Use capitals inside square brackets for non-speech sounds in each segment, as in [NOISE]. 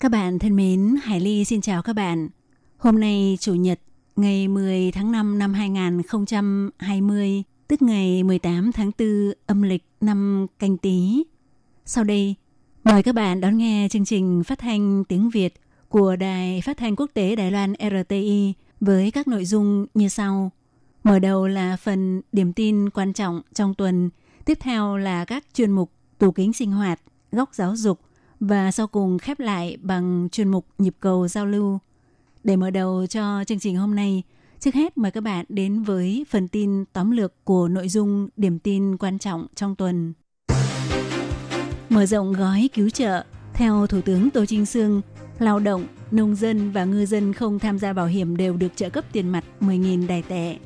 Các bạn thân mến, Hải Ly xin chào các bạn. Hôm nay Chủ nhật, ngày 10 tháng 5 năm 2020, tức ngày 18 tháng 4 âm lịch năm canh tí. Sau đây, mời các bạn đón nghe chương trình phát thanh tiếng Việt của Đài Phát thanh Quốc tế Đài Loan RTI với các nội dung như sau. Mở đầu là phần điểm tin quan trọng trong tuần, tiếp theo là các chuyên mục tủ kính sinh hoạt, góc giáo dục, và sau cùng khép lại bằng chuyên mục nhịp cầu giao lưu. Để mở đầu cho chương trình hôm nay, trước hết mời các bạn đến với phần tin tóm lược của nội dung điểm tin quan trọng trong tuần. Mở rộng gói cứu trợ, theo Thủ tướng Tô Trinh Sương, lao động, nông dân và ngư dân không tham gia bảo hiểm đều được trợ cấp tiền mặt 10.000 đài tệ.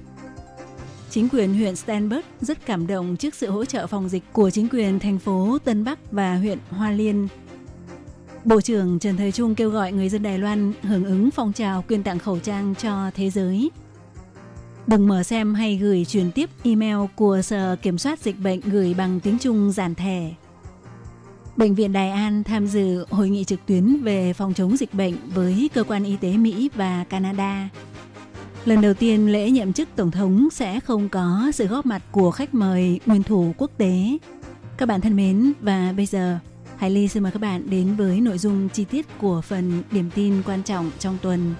Chính quyền huyện Stanford rất cảm động trước sự hỗ trợ phòng dịch của chính quyền thành phố Tân Bắc và huyện Hoa Liên Bộ trưởng Trần Thời Trung kêu gọi người dân Đài Loan hưởng ứng phong trào quyên tặng khẩu trang cho thế giới. Đừng mở xem hay gửi truyền tiếp email của Sở Kiểm soát Dịch bệnh gửi bằng tiếng Trung giản thẻ. Bệnh viện Đài An tham dự hội nghị trực tuyến về phòng chống dịch bệnh với cơ quan y tế Mỹ và Canada. Lần đầu tiên lễ nhậm chức Tổng thống sẽ không có sự góp mặt của khách mời nguyên thủ quốc tế. Các bạn thân mến, và bây giờ Hải Ly xin mời các bạn đến với nội dung chi tiết của phần điểm tin quan trọng trong tuần.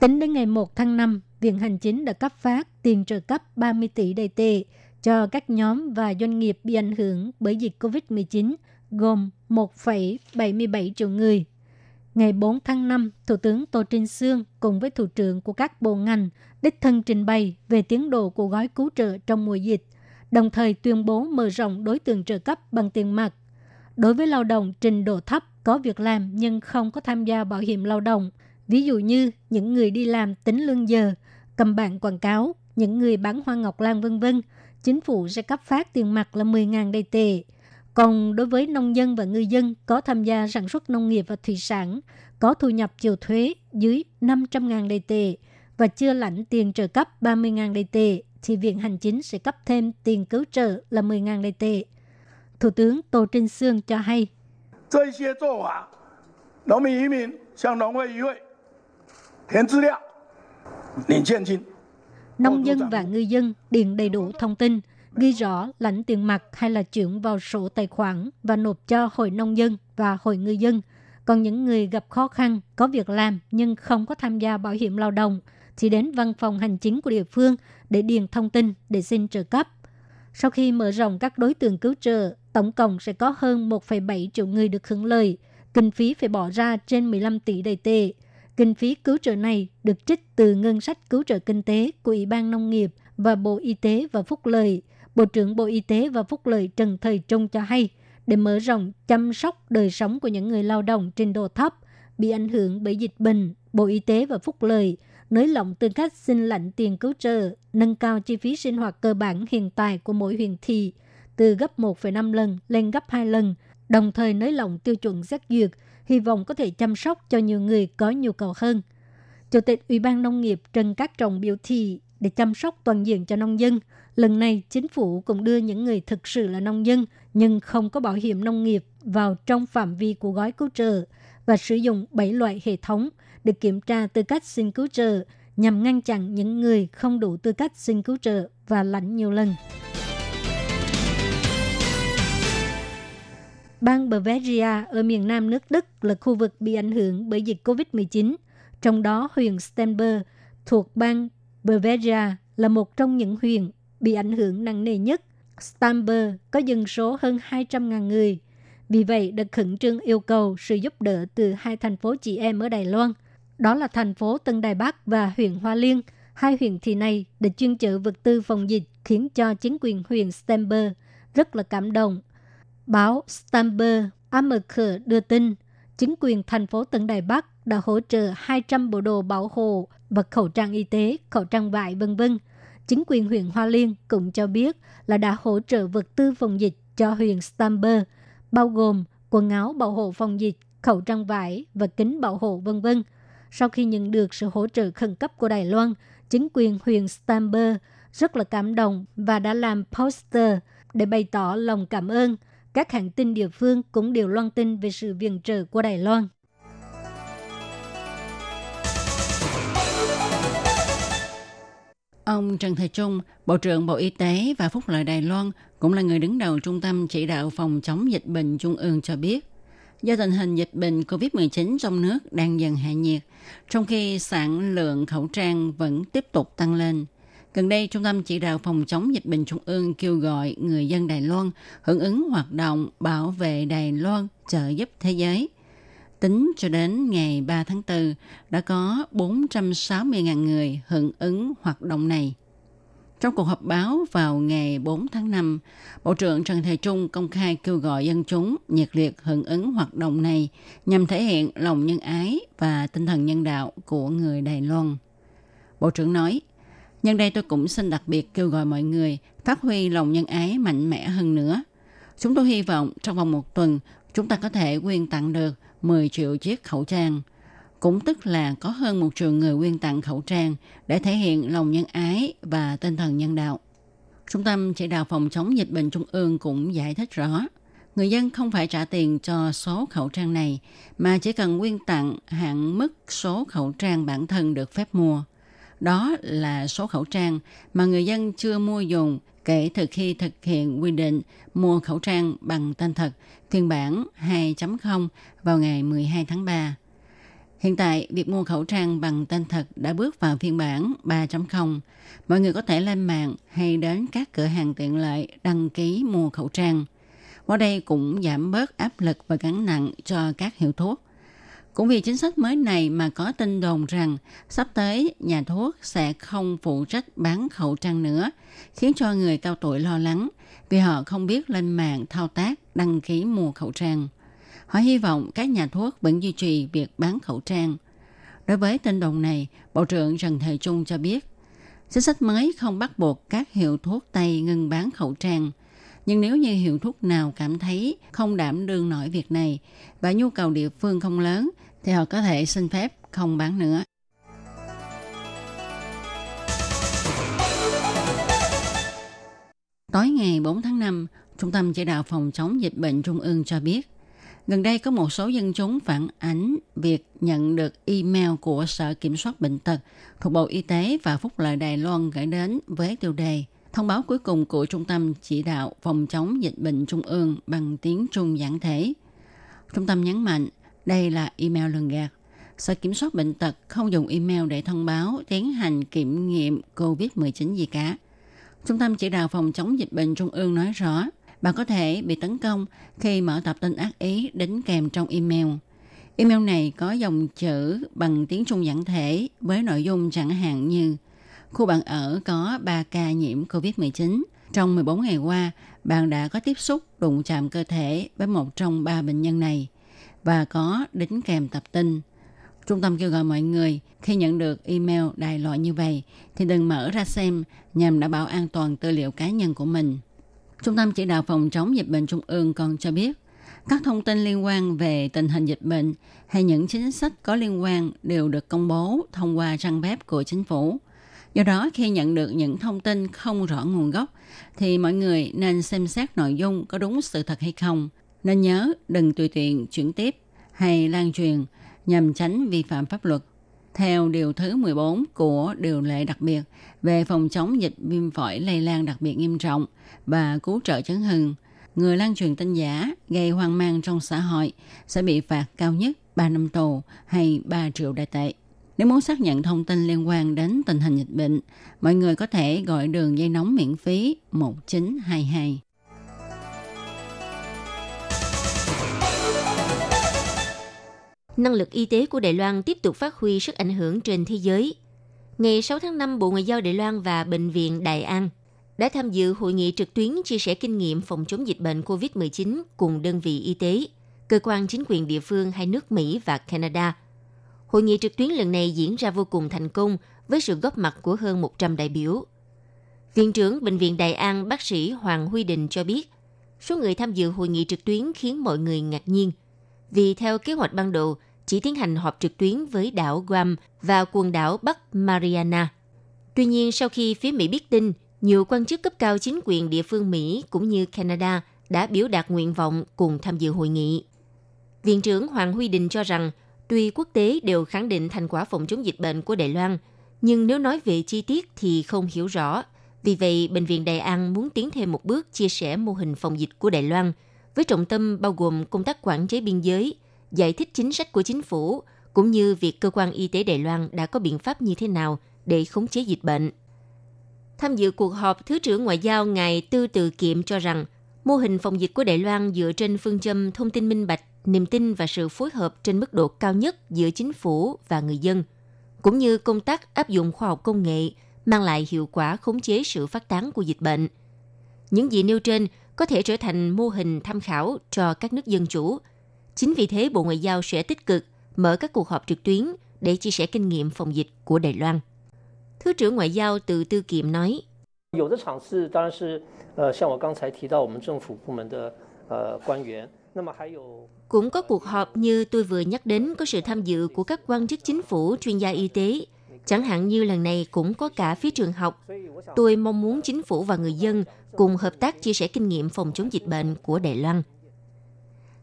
Tính đến ngày 1 tháng 5, Viện Hành Chính đã cấp phát tiền trợ cấp 30 tỷ đầy tệ cho các nhóm và doanh nghiệp bị ảnh hưởng bởi dịch COVID-19, gồm 1,77 triệu người. Ngày 4 tháng 5, Thủ tướng Tô Trinh Sương cùng với thủ trưởng của các bộ ngành đích thân trình bày về tiến độ của gói cứu trợ trong mùa dịch – đồng thời tuyên bố mở rộng đối tượng trợ cấp bằng tiền mặt. Đối với lao động trình độ thấp có việc làm nhưng không có tham gia bảo hiểm lao động, ví dụ như những người đi làm tính lương giờ, cầm bảng quảng cáo, những người bán hoa ngọc lan vân vân, chính phủ sẽ cấp phát tiền mặt là 10.000 đầy tệ. Còn đối với nông dân và ngư dân có tham gia sản xuất nông nghiệp và thủy sản, có thu nhập chịu thuế dưới 500.000 đầy tệ và chưa lãnh tiền trợ cấp 30.000 đầy tệ thì Viện Hành Chính sẽ cấp thêm tiền cứu trợ là 10.000 đầy tệ. Thủ tướng Tô Trinh Sương cho hay. Nông dân và ngư dân điền đầy đủ thông tin, ghi rõ lãnh tiền mặt hay là chuyển vào sổ tài khoản và nộp cho Hội Nông dân và Hội Ngư dân. Còn những người gặp khó khăn, có việc làm nhưng không có tham gia bảo hiểm lao động – thì đến văn phòng hành chính của địa phương để điền thông tin để xin trợ cấp. Sau khi mở rộng các đối tượng cứu trợ, tổng cộng sẽ có hơn 1,7 triệu người được hưởng lợi. Kinh phí phải bỏ ra trên 15 tỷ đầy tệ. Kinh phí cứu trợ này được trích từ ngân sách cứu trợ kinh tế của Ủy ban Nông nghiệp và Bộ Y tế và Phúc lợi. Bộ trưởng Bộ Y tế và Phúc lợi Trần Thời Trung cho hay, để mở rộng chăm sóc đời sống của những người lao động trình độ thấp bị ảnh hưởng bởi dịch bệnh, Bộ Y tế và Phúc lợi – nới lỏng tư cách xin lãnh tiền cứu trợ, nâng cao chi phí sinh hoạt cơ bản hiện tại của mỗi huyện thị từ gấp 1,5 lần lên gấp 2 lần, đồng thời nới lỏng tiêu chuẩn xét duyệt, hy vọng có thể chăm sóc cho nhiều người có nhu cầu hơn. Chủ tịch Ủy ban Nông nghiệp Trần Cát Trọng biểu thị để chăm sóc toàn diện cho nông dân, lần này chính phủ cũng đưa những người thực sự là nông dân nhưng không có bảo hiểm nông nghiệp vào trong phạm vi của gói cứu trợ và sử dụng 7 loại hệ thống – được kiểm tra tư cách xin cứu trợ nhằm ngăn chặn những người không đủ tư cách xin cứu trợ và lãnh nhiều lần. Bang Bavaria ở miền nam nước Đức là khu vực bị ảnh hưởng bởi dịch COVID-19, trong đó huyện Stenberg thuộc bang Bavaria là một trong những huyện bị ảnh hưởng nặng nề nhất. Stamberg có dân số hơn 200.000 người. Vì vậy, đã khẩn trương yêu cầu sự giúp đỡ từ hai thành phố chị em ở Đài Loan – đó là thành phố Tân Đài Bắc và huyện Hoa Liên. Hai huyện thị này đã chuyên chở vật tư phòng dịch khiến cho chính quyền huyện Stamper rất là cảm động. Báo Stamper America đưa tin, chính quyền thành phố Tân Đài Bắc đã hỗ trợ 200 bộ đồ bảo hộ và khẩu trang y tế, khẩu trang vải vân vân. Chính quyền huyện Hoa Liên cũng cho biết là đã hỗ trợ vật tư phòng dịch cho huyện Stamper, bao gồm quần áo bảo hộ phòng dịch, khẩu trang vải và kính bảo hộ vân vân. Sau khi nhận được sự hỗ trợ khẩn cấp của Đài Loan, chính quyền huyện Stamper rất là cảm động và đã làm poster để bày tỏ lòng cảm ơn. Các hãng tin địa phương cũng đều loan tin về sự viện trợ của Đài Loan. Ông Trần Thầy Trung, Bộ trưởng Bộ Y tế và Phúc lợi Đài Loan, cũng là người đứng đầu Trung tâm Chỉ đạo Phòng chống dịch bệnh Trung ương cho biết, do tình hình dịch bệnh COVID-19 trong nước đang dần hạ nhiệt, trong khi sản lượng khẩu trang vẫn tiếp tục tăng lên. Gần đây, Trung tâm Chỉ đạo Phòng chống dịch bệnh Trung ương kêu gọi người dân Đài Loan hưởng ứng hoạt động bảo vệ Đài Loan trợ giúp thế giới. Tính cho đến ngày 3 tháng 4, đã có 460.000 người hưởng ứng hoạt động này. Trong cuộc họp báo vào ngày 4 tháng 5, Bộ trưởng Trần Thầy Trung công khai kêu gọi dân chúng nhiệt liệt hưởng ứng hoạt động này nhằm thể hiện lòng nhân ái và tinh thần nhân đạo của người Đài Loan. Bộ trưởng nói, nhân đây tôi cũng xin đặc biệt kêu gọi mọi người phát huy lòng nhân ái mạnh mẽ hơn nữa. Chúng tôi hy vọng trong vòng một tuần chúng ta có thể quyên tặng được 10 triệu chiếc khẩu trang – cũng tức là có hơn một triệu người quyên tặng khẩu trang để thể hiện lòng nhân ái và tinh thần nhân đạo. Trung tâm chỉ đạo phòng chống dịch bệnh trung ương cũng giải thích rõ, người dân không phải trả tiền cho số khẩu trang này, mà chỉ cần quyên tặng hạn mức số khẩu trang bản thân được phép mua. Đó là số khẩu trang mà người dân chưa mua dùng kể từ khi thực hiện quy định mua khẩu trang bằng tên thật phiên bản 2.0 vào ngày 12 tháng 3. Hiện tại, việc mua khẩu trang bằng tên thật đã bước vào phiên bản 3.0. Mọi người có thể lên mạng hay đến các cửa hàng tiện lợi đăng ký mua khẩu trang. Qua đây cũng giảm bớt áp lực và gánh nặng cho các hiệu thuốc. Cũng vì chính sách mới này mà có tin đồn rằng sắp tới nhà thuốc sẽ không phụ trách bán khẩu trang nữa, khiến cho người cao tuổi lo lắng vì họ không biết lên mạng thao tác đăng ký mua khẩu trang. Họ hy vọng các nhà thuốc vẫn duy trì việc bán khẩu trang. Đối với tin đồn này, Bộ trưởng Trần Thời Trung cho biết, chính sách mới không bắt buộc các hiệu thuốc Tây ngừng bán khẩu trang. Nhưng nếu như hiệu thuốc nào cảm thấy không đảm đương nổi việc này và nhu cầu địa phương không lớn, thì họ có thể xin phép không bán nữa. Tối ngày 4 tháng 5, Trung tâm Chỉ đạo Phòng chống dịch bệnh Trung ương cho biết, Gần đây có một số dân chúng phản ánh việc nhận được email của Sở Kiểm soát Bệnh tật thuộc Bộ Y tế và Phúc lợi Đài Loan gửi đến với tiêu đề Thông báo cuối cùng của Trung tâm Chỉ đạo Phòng chống dịch bệnh Trung ương bằng tiếng Trung giản thể. Trung tâm nhấn mạnh đây là email lường gạt. Sở Kiểm soát Bệnh tật không dùng email để thông báo, tiến hành kiểm nghiệm COVID-19 gì cả. Trung tâm Chỉ đạo Phòng chống dịch bệnh Trung ương nói rõ bạn có thể bị tấn công khi mở tập tin ác ý đính kèm trong email. Email này có dòng chữ bằng tiếng Trung giản thể với nội dung chẳng hạn như Khu bạn ở có 3 ca nhiễm COVID-19. Trong 14 ngày qua, bạn đã có tiếp xúc đụng chạm cơ thể với một trong ba bệnh nhân này và có đính kèm tập tin. Trung tâm kêu gọi mọi người khi nhận được email đại loại như vậy thì đừng mở ra xem nhằm đảm bảo an toàn tư liệu cá nhân của mình. Trung tâm chỉ đạo phòng chống dịch bệnh trung ương còn cho biết, các thông tin liên quan về tình hình dịch bệnh hay những chính sách có liên quan đều được công bố thông qua trang web của chính phủ. Do đó, khi nhận được những thông tin không rõ nguồn gốc, thì mọi người nên xem xét nội dung có đúng sự thật hay không. Nên nhớ đừng tùy tiện chuyển tiếp hay lan truyền nhằm tránh vi phạm pháp luật. Theo điều thứ 14 của điều lệ đặc biệt về phòng chống dịch viêm phổi lây lan đặc biệt nghiêm trọng – và cứu trợ chấn hưng, người lan truyền tin giả gây hoang mang trong xã hội sẽ bị phạt cao nhất 3 năm tù hay 3 triệu đại tệ. Nếu muốn xác nhận thông tin liên quan đến tình hình dịch bệnh, mọi người có thể gọi đường dây nóng miễn phí 1922. Năng lực y tế của Đài Loan tiếp tục phát huy sức ảnh hưởng trên thế giới. Ngày 6 tháng 5, Bộ Ngoại giao Đài Loan và Bệnh viện Đại An đã tham dự hội nghị trực tuyến chia sẻ kinh nghiệm phòng chống dịch bệnh COVID-19 cùng đơn vị y tế, cơ quan chính quyền địa phương hai nước Mỹ và Canada. Hội nghị trực tuyến lần này diễn ra vô cùng thành công với sự góp mặt của hơn 100 đại biểu. Viện trưởng Bệnh viện Đại An bác sĩ Hoàng Huy Đình cho biết, số người tham dự hội nghị trực tuyến khiến mọi người ngạc nhiên. Vì theo kế hoạch ban đầu, chỉ tiến hành họp trực tuyến với đảo Guam và quần đảo Bắc Mariana. Tuy nhiên, sau khi phía Mỹ biết tin, nhiều quan chức cấp cao chính quyền địa phương Mỹ cũng như Canada đã biểu đạt nguyện vọng cùng tham dự hội nghị. Viện trưởng Hoàng Huy Đình cho rằng, tuy quốc tế đều khẳng định thành quả phòng chống dịch bệnh của Đài Loan, nhưng nếu nói về chi tiết thì không hiểu rõ. Vì vậy, Bệnh viện Đài An muốn tiến thêm một bước chia sẻ mô hình phòng dịch của Đài Loan, với trọng tâm bao gồm công tác quản chế biên giới, giải thích chính sách của chính phủ, cũng như việc cơ quan y tế Đài Loan đã có biện pháp như thế nào để khống chế dịch bệnh. Tham dự cuộc họp, Thứ trưởng Ngoại giao Ngài Tư Tự Kiệm cho rằng, mô hình phòng dịch của Đài Loan dựa trên phương châm thông tin minh bạch, niềm tin và sự phối hợp trên mức độ cao nhất giữa chính phủ và người dân, cũng như công tác áp dụng khoa học công nghệ mang lại hiệu quả khống chế sự phát tán của dịch bệnh. Những gì nêu trên có thể trở thành mô hình tham khảo cho các nước dân chủ. Chính vì thế, Bộ Ngoại giao sẽ tích cực mở các cuộc họp trực tuyến để chia sẻ kinh nghiệm phòng dịch của Đài Loan. Thứ trưởng Ngoại giao từ Tư Kiệm nói, cũng có cuộc họp như tôi vừa nhắc đến có sự tham dự của các quan chức chính phủ, chuyên gia y tế. Chẳng hạn như lần này cũng có cả phía trường học. Tôi mong muốn chính phủ và người dân cùng hợp tác chia sẻ kinh nghiệm phòng chống dịch bệnh của Đài Loan.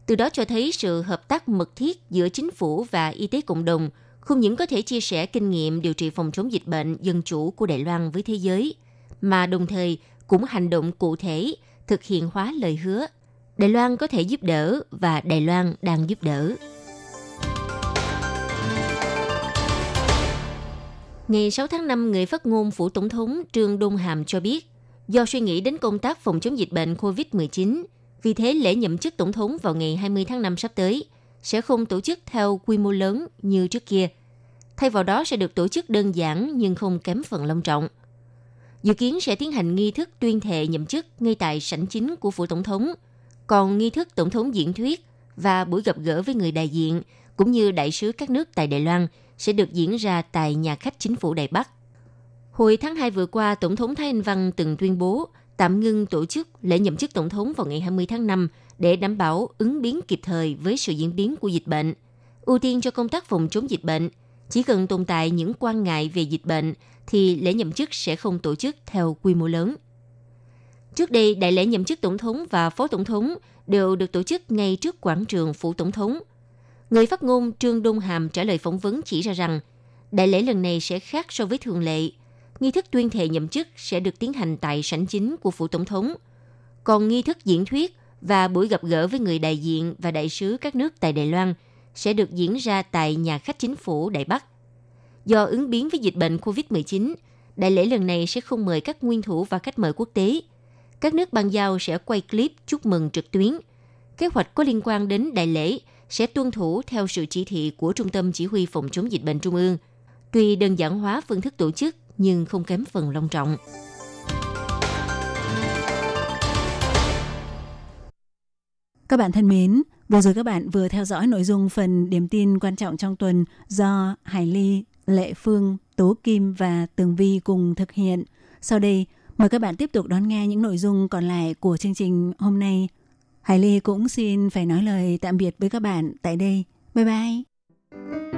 Từ đó cho thấy sự hợp tác mật thiết giữa chính phủ và y tế cộng đồng không những có thể chia sẻ kinh nghiệm điều trị phòng chống dịch bệnh dân chủ của Đài Loan với thế giới, mà đồng thời cũng hành động cụ thể, thực hiện hóa lời hứa. Đài Loan có thể giúp đỡ và Đài Loan đang giúp đỡ. Ngày 6 tháng 5, người phát ngôn phủ tổng thống Trương Đông Hàm cho biết, do suy nghĩ đến công tác phòng chống dịch bệnh COVID-19, vì thế lễ nhậm chức tổng thống vào ngày 20 tháng 5 sắp tới sẽ không tổ chức theo quy mô lớn như trước kia. Thay vào đó sẽ được tổ chức đơn giản nhưng không kém phần long trọng. Dự kiến sẽ tiến hành nghi thức tuyên thệ nhậm chức ngay tại sảnh chính của phủ tổng thống, còn nghi thức tổng thống diễn thuyết và buổi gặp gỡ với người đại diện cũng như đại sứ các nước tại Đài Loan sẽ được diễn ra tại nhà khách chính phủ Đài Bắc. Hồi tháng 2 vừa qua, Tổng thống Thái Anh Văn từng tuyên bố tạm ngưng tổ chức lễ nhậm chức tổng thống vào ngày 20 tháng 5 để đảm bảo ứng biến kịp thời với sự diễn biến của dịch bệnh, ưu tiên cho công tác phòng chống dịch bệnh. Chỉ cần tồn tại những quan ngại về dịch bệnh thì lễ nhậm chức sẽ không tổ chức theo quy mô lớn. Trước đây, đại lễ nhậm chức tổng thống và phó tổng thống đều được tổ chức ngay trước quảng trường phủ tổng thống. Người phát ngôn Trương Đông Hàm trả lời phỏng vấn chỉ ra rằng, đại lễ lần này sẽ khác so với thường lệ. Nghi thức tuyên thệ nhậm chức sẽ được tiến hành tại sảnh chính của phủ tổng thống. Còn nghi thức diễn thuyết và buổi gặp gỡ với người đại diện và đại sứ các nước tại Đài Loan sẽ được diễn ra tại nhà khách chính phủ Đài Bắc. Do ứng biến với dịch bệnh COVID-19, đại lễ lần này sẽ không mời các nguyên thủ và khách mời quốc tế. Các nước ban giao sẽ quay clip chúc mừng trực tuyến. Kế hoạch có liên quan đến đại lễ sẽ tuân thủ theo sự chỉ thị của Trung tâm Chỉ huy Phòng chống dịch bệnh Trung ương. Tuy đơn giản hóa phương thức tổ chức nhưng không kém phần long trọng. Các bạn thân mến, vừa rồi các bạn vừa theo dõi nội dung phần điểm tin quan trọng trong tuần do Hải Ly, Lệ Phương, Tố Kim và Tường Vi cùng thực hiện. Sau đây, mời các bạn tiếp tục đón nghe những nội dung còn lại của chương trình hôm nay. Hải Ly cũng xin phải nói lời tạm biệt với các bạn tại đây. Bye bye!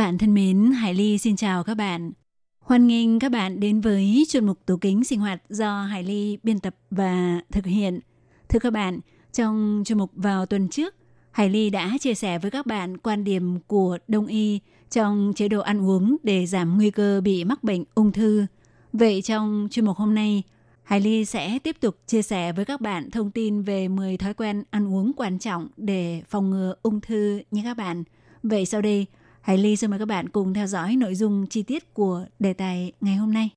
Bạn thân mến, Hải Ly xin chào các bạn. Hoan nghênh các bạn đến với chuyên mục tủ kính sinh hoạt do Hải Ly biên tập và thực hiện. Thưa các bạn, trong chuyên mục vào tuần trước, Hải Ly đã chia sẻ với các bạn quan điểm của Đông y trong chế độ ăn uống để giảm nguy cơ bị mắc bệnh ung thư. Vậy trong chuyên mục hôm nay, Hải Ly sẽ tiếp tục chia sẻ với các bạn thông tin về 10 thói quen ăn uống quan trọng để phòng ngừa ung thư nhé các bạn. Vậy sau đây, Hải Ly xin mời các bạn cùng theo dõi nội dung chi tiết của đề tài ngày hôm nay.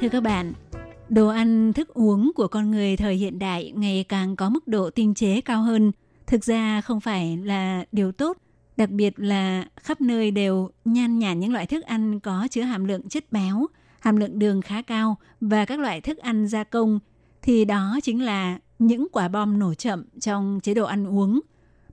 Thưa các bạn, đồ ăn, thức uống của con người thời hiện đại ngày càng có mức độ tinh chế cao hơn. Thực ra không phải là điều tốt, đặc biệt là khắp nơi đều nhan nhản những loại thức ăn có chứa hàm lượng chất béo, hàm lượng đường khá cao và các loại thức ăn gia công thì đó chính là những quả bom nổ chậm trong chế độ ăn uống.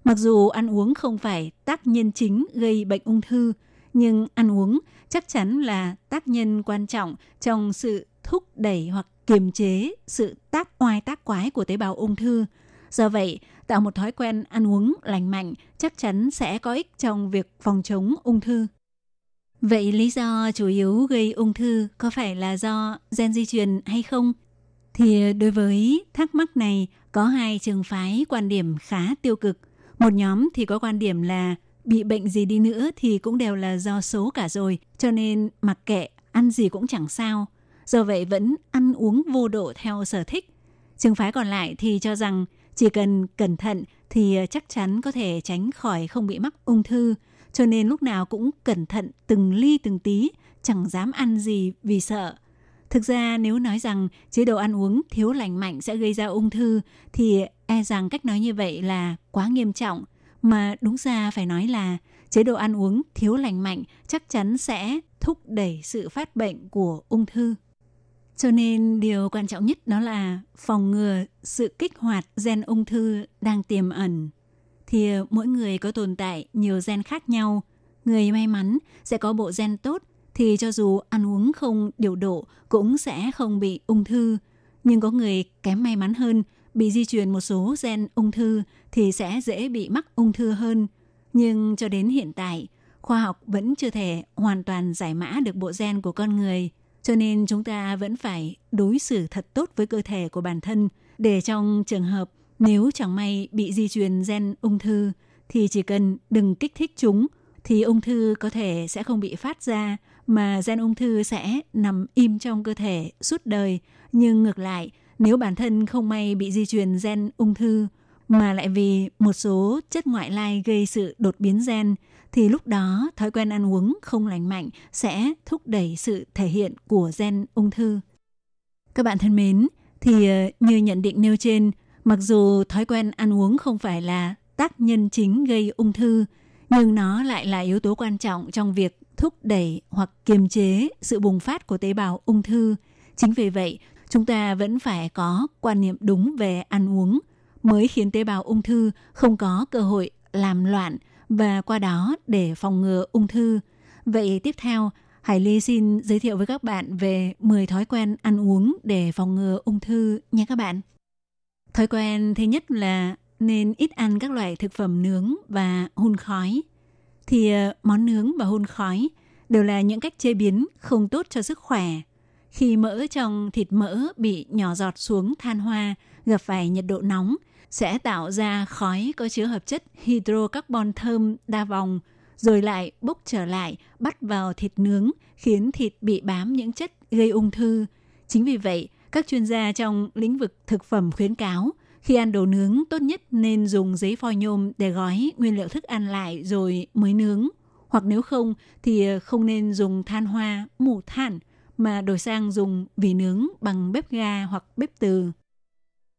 Mặc dù ăn uống không phải tác nhân chính gây bệnh ung thư, nhưng ăn uống chắc chắn là tác nhân quan trọng trong sự thúc đẩy hoặc kiềm chế sự tác oai tác quái của tế bào ung thư. Do vậy, tạo một thói quen ăn uống lành mạnh chắc chắn sẽ có ích trong việc phòng chống ung thư. Vậy lý do chủ yếu gây ung thư có phải là do gen di truyền hay không? Thì đối với thắc mắc này có hai trường phái quan điểm khá tiêu cực. Một nhóm thì có quan điểm là bị bệnh gì đi nữa thì cũng đều là do số cả rồi, cho nên mặc kệ, ăn gì cũng chẳng sao. Do vậy vẫn ăn uống vô độ theo sở thích. Trường phái còn lại thì cho rằng chỉ cần cẩn thận thì chắc chắn có thể tránh khỏi không bị mắc ung thư, cho nên lúc nào cũng cẩn thận từng ly từng tí, chẳng dám ăn gì vì sợ. Thực ra nếu nói rằng chế độ ăn uống thiếu lành mạnh sẽ gây ra ung thư thì e rằng cách nói như vậy là quá nghiêm trọng. Mà đúng ra phải nói là chế độ ăn uống thiếu lành mạnh chắc chắn sẽ thúc đẩy sự phát bệnh của ung thư. Cho nên điều quan trọng nhất đó là phòng ngừa sự kích hoạt gen ung thư đang tiềm ẩn. Thì ờ, mỗi người có tồn tại nhiều gen khác nhau. Người may mắn sẽ có bộ gen tốt thì cho dù ăn uống không điều độ cũng sẽ không bị ung thư. Nhưng có người kém may mắn hơn, bị di truyền một số gen ung thư thì sẽ dễ bị mắc ung thư hơn. Nhưng cho đến hiện tại, khoa học vẫn chưa thể hoàn toàn giải mã được bộ gen của con người. Cho nên chúng ta vẫn phải đối xử thật tốt với cơ thể của bản thân để trong trường hợp nếu chẳng may bị di truyền gen ung thư thì chỉ cần đừng kích thích chúng thì ung thư có thể sẽ không bị phát ra mà gen ung thư sẽ nằm im trong cơ thể suốt đời. Nhưng ngược lại, nếu bản thân không may bị di truyền gen ung thư mà lại vì một số chất ngoại lai gây sự đột biến gen thì lúc đó thói quen ăn uống không lành mạnh sẽ thúc đẩy sự thể hiện của gen ung thư. Các bạn thân mến, thì ờ, như nhận định nêu trên, mặc dù thói quen ăn uống không phải là tác nhân chính gây ung thư, nhưng nó lại là yếu tố quan trọng trong việc thúc đẩy hoặc kiềm chế sự bùng phát của tế bào ung thư. Chính vì vậy, chúng ta vẫn phải có quan niệm đúng về ăn uống mới khiến tế bào ung thư không có cơ hội làm loạn và qua đó để phòng ngừa ung thư. Vậy tiếp theo, Hải Ly xin giới thiệu với các bạn về 10 thói quen ăn uống để phòng ngừa ung thư nha các bạn. Thói quen thứ nhất là nên ít ăn các loại thực phẩm nướng và hun khói. Thì ờ, món nướng và hun khói đều là những cách chế biến không tốt cho sức khỏe. khi mỡ trong thịt mỡ bị nhỏ giọt xuống than hoa, gặp phải nhiệt độ nóng, sẽ tạo ra khói có chứa hợp chất hydrocarbon thơm đa vòng, rồi lại bốc trở lại bắt vào thịt nướng, khiến thịt bị bám những chất gây ung thư. Chính vì vậy, các chuyên gia trong lĩnh vực thực phẩm khuyến cáo khi ăn đồ nướng tốt nhất nên dùng giấy phoi nhôm để gói nguyên liệu thức ăn lại rồi mới nướng. Hoặc nếu không thì ờ, không nên dùng than hoa, mù than mà đổi sang dùng vỉ nướng bằng bếp ga hoặc bếp từ.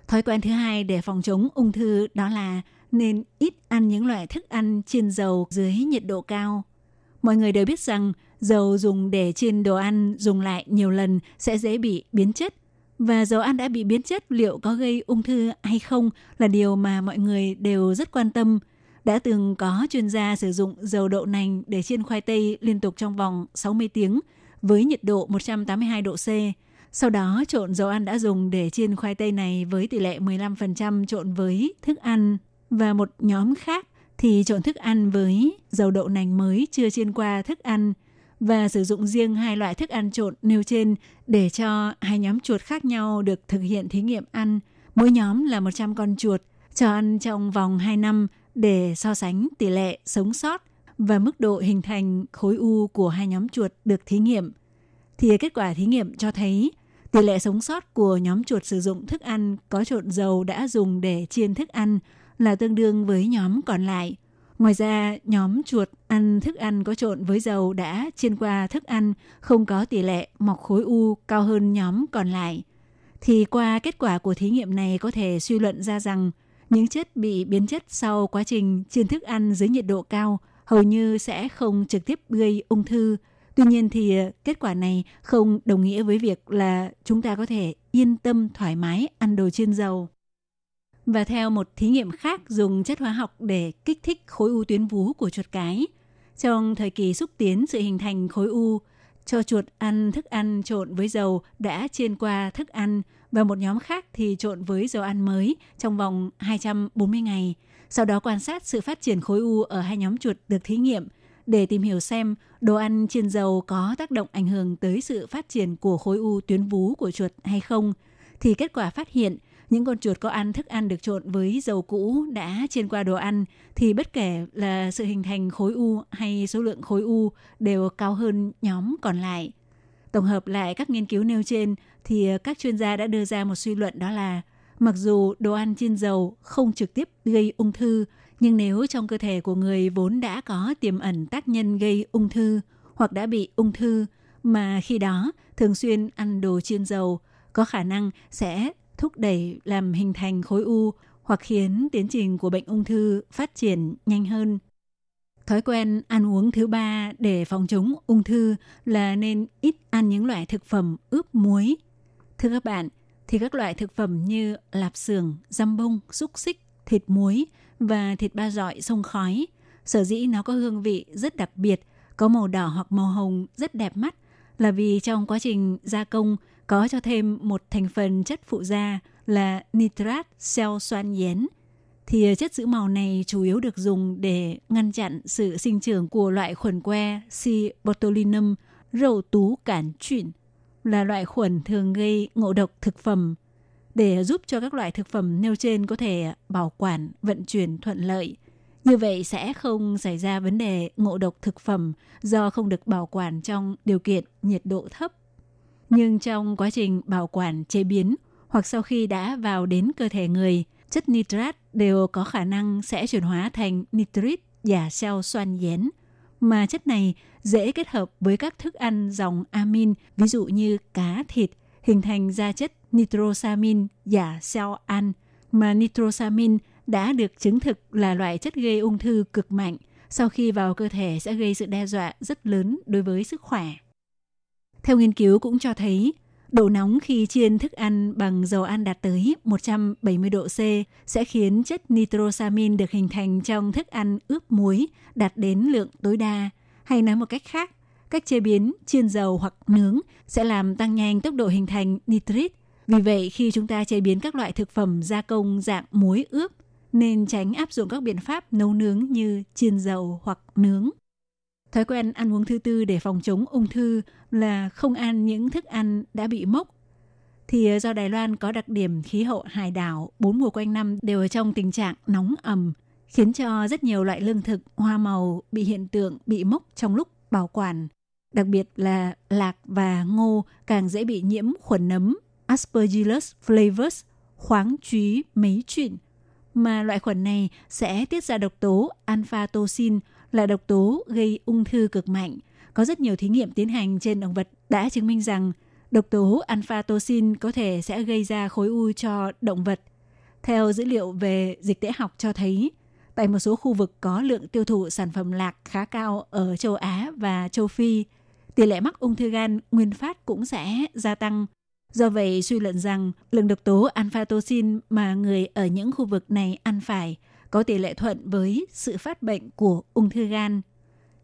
Thói quen thứ hai để phòng chống ung thư đó là nên ít ăn những loại thức ăn chiên dầu dưới nhiệt độ cao. Mọi người đều biết rằng dầu dùng để chiên đồ ăn dùng lại nhiều lần sẽ dễ bị biến chất. Và dầu ăn đã bị biến chất, liệu có gây ung thư hay không là điều mà mọi người đều rất quan tâm. Đã từng có chuyên gia sử dụng dầu đậu nành để chiên khoai tây liên tục trong vòng 60 tiếng với nhiệt độ 182 độ C. Sau đó, trộn dầu ăn đã dùng để chiên khoai tây này với tỷ lệ 15% trộn với thức ăn và một nhóm khác thì trộn thức ăn với dầu đậu nành mới chưa chiên qua thức ăn và sử dụng riêng hai loại thức ăn trộn nêu trên để cho hai nhóm chuột khác nhau được thực hiện thí nghiệm ăn. Mỗi nhóm là 100 con chuột, cho ăn trong vòng 2 năm để so sánh tỷ lệ sống sót và mức độ hình thành khối u của hai nhóm chuột được thí nghiệm. Thì kết quả thí nghiệm cho thấy, tỷ lệ sống sót của nhóm chuột sử dụng thức ăn có trộn dầu đã dùng để chiên thức ăn là tương đương với nhóm còn lại. Ngoài ra, nhóm chuột ăn thức ăn có trộn với dầu đã chiên qua thức ăn không có tỷ lệ mọc khối u cao hơn nhóm còn lại. Thì qua kết quả của thí nghiệm này có thể suy luận ra rằng những chất bị biến chất sau quá trình chiên thức ăn dưới nhiệt độ cao hầu như sẽ không trực tiếp gây ung thư. Tuy nhiên thì kết quả này không đồng nghĩa với việc là chúng ta có thể yên tâm thoải mái ăn đồ chiên dầu. Và theo một thí nghiệm khác dùng chất hóa học để kích thích khối u tuyến vú của chuột cái. Trong thời kỳ xúc tiến sự hình thành khối u, cho chuột ăn thức ăn trộn với dầu đã chiên qua thức ăn và một nhóm khác thì trộn với dầu ăn mới trong vòng 240 ngày. Sau đó quan sát sự phát triển khối u ở hai nhóm chuột được thí nghiệm để tìm hiểu xem đồ ăn chiên dầu có tác động ảnh hưởng tới sự phát triển của khối u tuyến vú của chuột hay không. Thì kết quả phát hiện những con chuột có ăn thức ăn được trộn với dầu cũ đã chiên qua đồ ăn thì bất kể là sự hình thành khối u hay số lượng khối u đều cao hơn nhóm còn lại. Tổng hợp lại các nghiên cứu nêu trên thì các chuyên gia đã đưa ra một suy luận đó là mặc dù đồ ăn chiên dầu không trực tiếp gây ung thư, nhưng nếu trong cơ thể của người vốn đã có tiềm ẩn tác nhân gây ung thư hoặc đã bị ung thư mà khi đó thường xuyên ăn đồ chiên dầu có khả năng sẽ thúc đẩy làm hình thành khối u hoặc khiến tiến trình của bệnh ung thư phát triển nhanh hơn. Thói quen ăn uống thứ ba để phòng chống ung thư là nên ít ăn những loại thực phẩm ướp muối. Thưa các bạn, thì các loại thực phẩm như lạp xưởng, răm bông, xúc xích, thịt muối và thịt ba dọi sông khói, sở dĩ nó có hương vị rất đặc biệt, có màu đỏ hoặc màu hồng rất đẹp mắt là vì trong quá trình gia công có cho thêm một thành phần chất phụ gia là nitrat cell xoan yến. Thì ờ, chất giữ màu này chủ yếu được dùng để ngăn chặn sự sinh trưởng của loại khuẩn que C. botulinum râu tú cản chuyển là loại khuẩn thường gây ngộ độc thực phẩm để giúp cho các loại thực phẩm nêu trên có thể bảo quản, vận chuyển thuận lợi. Như vậy sẽ không xảy ra vấn đề ngộ độc thực phẩm do không được bảo quản trong điều kiện nhiệt độ thấp nhưng trong quá trình bảo quản chế biến hoặc sau khi đã vào đến cơ thể người, chất nitrat đều có khả năng sẽ chuyển hóa thành nitrit và xeo xoan dén. Mà chất này dễ kết hợp với các thức ăn dòng amin, ví dụ như cá, thịt, hình thành ra chất nitrosamin và xeo ăn. Mà nitrosamin đã được chứng thực là loại chất gây ung thư cực mạnh, sau khi vào cơ thể sẽ gây sự đe dọa rất lớn đối với sức khỏe. Theo nghiên cứu cũng cho thấy, độ nóng khi chiên thức ăn bằng dầu ăn đạt tới 170 độ C sẽ khiến chất nitrosamin được hình thành trong thức ăn ướp muối đạt đến lượng tối đa. Hay nói một cách khác, cách chế biến chiên dầu hoặc nướng sẽ làm tăng nhanh tốc độ hình thành nitrit. Vì vậy, khi chúng ta chế biến các loại thực phẩm gia công dạng muối ướp, nên tránh áp dụng các biện pháp nấu nướng như chiên dầu hoặc nướng. Thói quen ăn uống thứ tư để phòng chống ung thư là không ăn những thức ăn đã bị mốc. Thì ờ, do Đài Loan có đặc điểm khí hậu hải đảo, bốn mùa quanh năm đều ở trong tình trạng nóng ẩm, khiến cho rất nhiều loại lương thực, hoa màu bị hiện tượng bị mốc trong lúc bảo quản. Đặc biệt là lạc và ngô càng dễ bị nhiễm khuẩn nấm Aspergillus flavus, khoáng trúy mấy chuyện, mà loại khuẩn này sẽ tiết ra độc tố alpha-toxin là độc tố gây ung thư cực mạnh. Có rất nhiều thí nghiệm tiến hành trên động vật đã chứng minh rằng độc tố alpha-toxin có thể sẽ gây ra khối u cho động vật. Theo dữ liệu về dịch tễ học cho thấy, tại một số khu vực có lượng tiêu thụ sản phẩm lạc khá cao ở châu Á và châu Phi, tỷ lệ mắc ung thư gan nguyên phát cũng sẽ gia tăng. Do vậy, suy luận rằng lượng độc tố alpha-toxin mà người ở những khu vực này ăn phải có tỷ lệ thuận với sự phát bệnh của ung thư gan.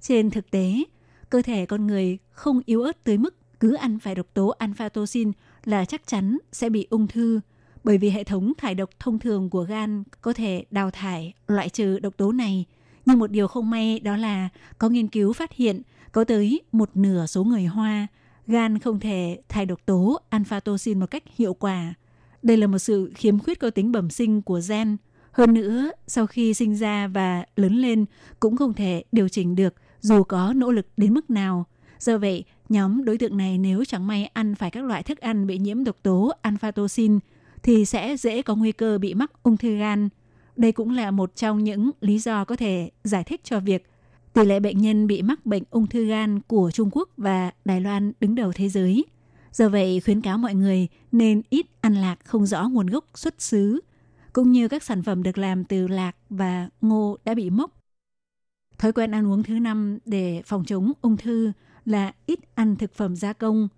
Trên thực tế, cơ thể con người không yếu ớt tới mức cứ ăn phải độc tố alpha-toxin là chắc chắn sẽ bị ung thư, bởi vì hệ thống thải độc thông thường của gan có thể đào thải, loại trừ độc tố này. Nhưng một điều không may đó là có nghiên cứu phát hiện có tới một nửa số người Hoa gan không thể thải độc tố alpha-toxin một cách hiệu quả. Đây là một sự khiếm khuyết có tính bẩm sinh của gen. Hơn nữa, sau khi sinh ra và lớn lên cũng không thể điều chỉnh được dù có nỗ lực đến mức nào. Do vậy, nhóm đối tượng này nếu chẳng may ăn phải các loại thức ăn bị nhiễm độc tố alpha-toxin thì sẽ dễ có nguy cơ bị mắc ung thư gan. Đây cũng là một trong những lý do có thể giải thích cho việc tỷ lệ bệnh nhân bị mắc bệnh ung thư gan của Trung Quốc và Đài Loan đứng đầu thế giới. Do vậy, khuyến cáo mọi người nên ít ăn lạc không rõ nguồn gốc xuất xứ, cũng như các sản phẩm được làm từ lạc và ngô đã bị mốc. Thói quen ăn uống thứ năm để phòng chống ung thư là ít ăn thực phẩm gia công.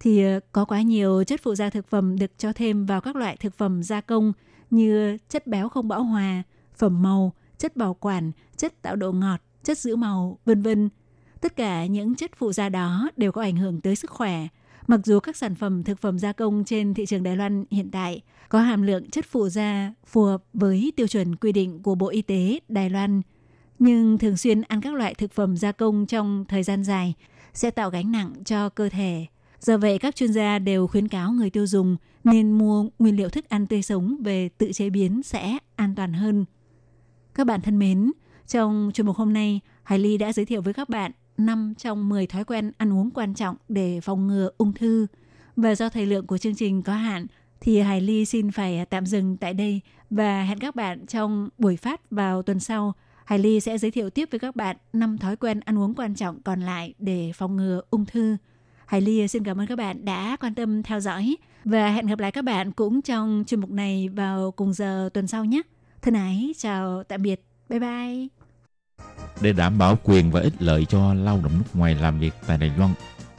Thì ờ, có quá nhiều chất phụ gia thực phẩm được cho thêm vào các loại thực phẩm gia công như chất béo không bão hòa, phẩm màu, chất bảo quản, chất tạo độ ngọt, chất giữ màu, vân vân. Tất cả những chất phụ gia đó đều có ảnh hưởng tới sức khỏe. Mặc dù các sản phẩm thực phẩm gia công trên thị trường Đài Loan hiện tại có hàm lượng chất phụ gia phù hợp với tiêu chuẩn quy định của Bộ Y tế Đài Loan, nhưng thường xuyên ăn các loại thực phẩm gia công trong thời gian dài sẽ tạo gánh nặng cho cơ thể. Do vậy, các chuyên gia đều khuyến cáo người tiêu dùng nên mua nguyên liệu thức ăn tươi sống về tự chế biến sẽ an toàn hơn. Các bạn thân mến, trong chuyên mục hôm nay, Hải Ly đã giới thiệu với các bạn 5 trong 10 thói quen ăn uống quan trọng để phòng ngừa ung thư. Và do thời lượng của chương trình có hạn, thì Hải Ly xin phải à, tạm dừng tại đây và hẹn các bạn trong buổi phát vào tuần sau. Hải Ly sẽ giới thiệu tiếp với các bạn 5 thói quen ăn uống quan trọng còn lại để phòng ngừa ung thư. Hải Ly xin cảm ơn các bạn đã quan tâm theo dõi và hẹn gặp lại các bạn cũng trong chuyên mục này vào cùng giờ tuần sau nhé. Thân ái, chào tạm biệt. Bye bye. Để đảm bảo quyền và ích lợi cho lao động nước ngoài làm việc tại Đài Loan,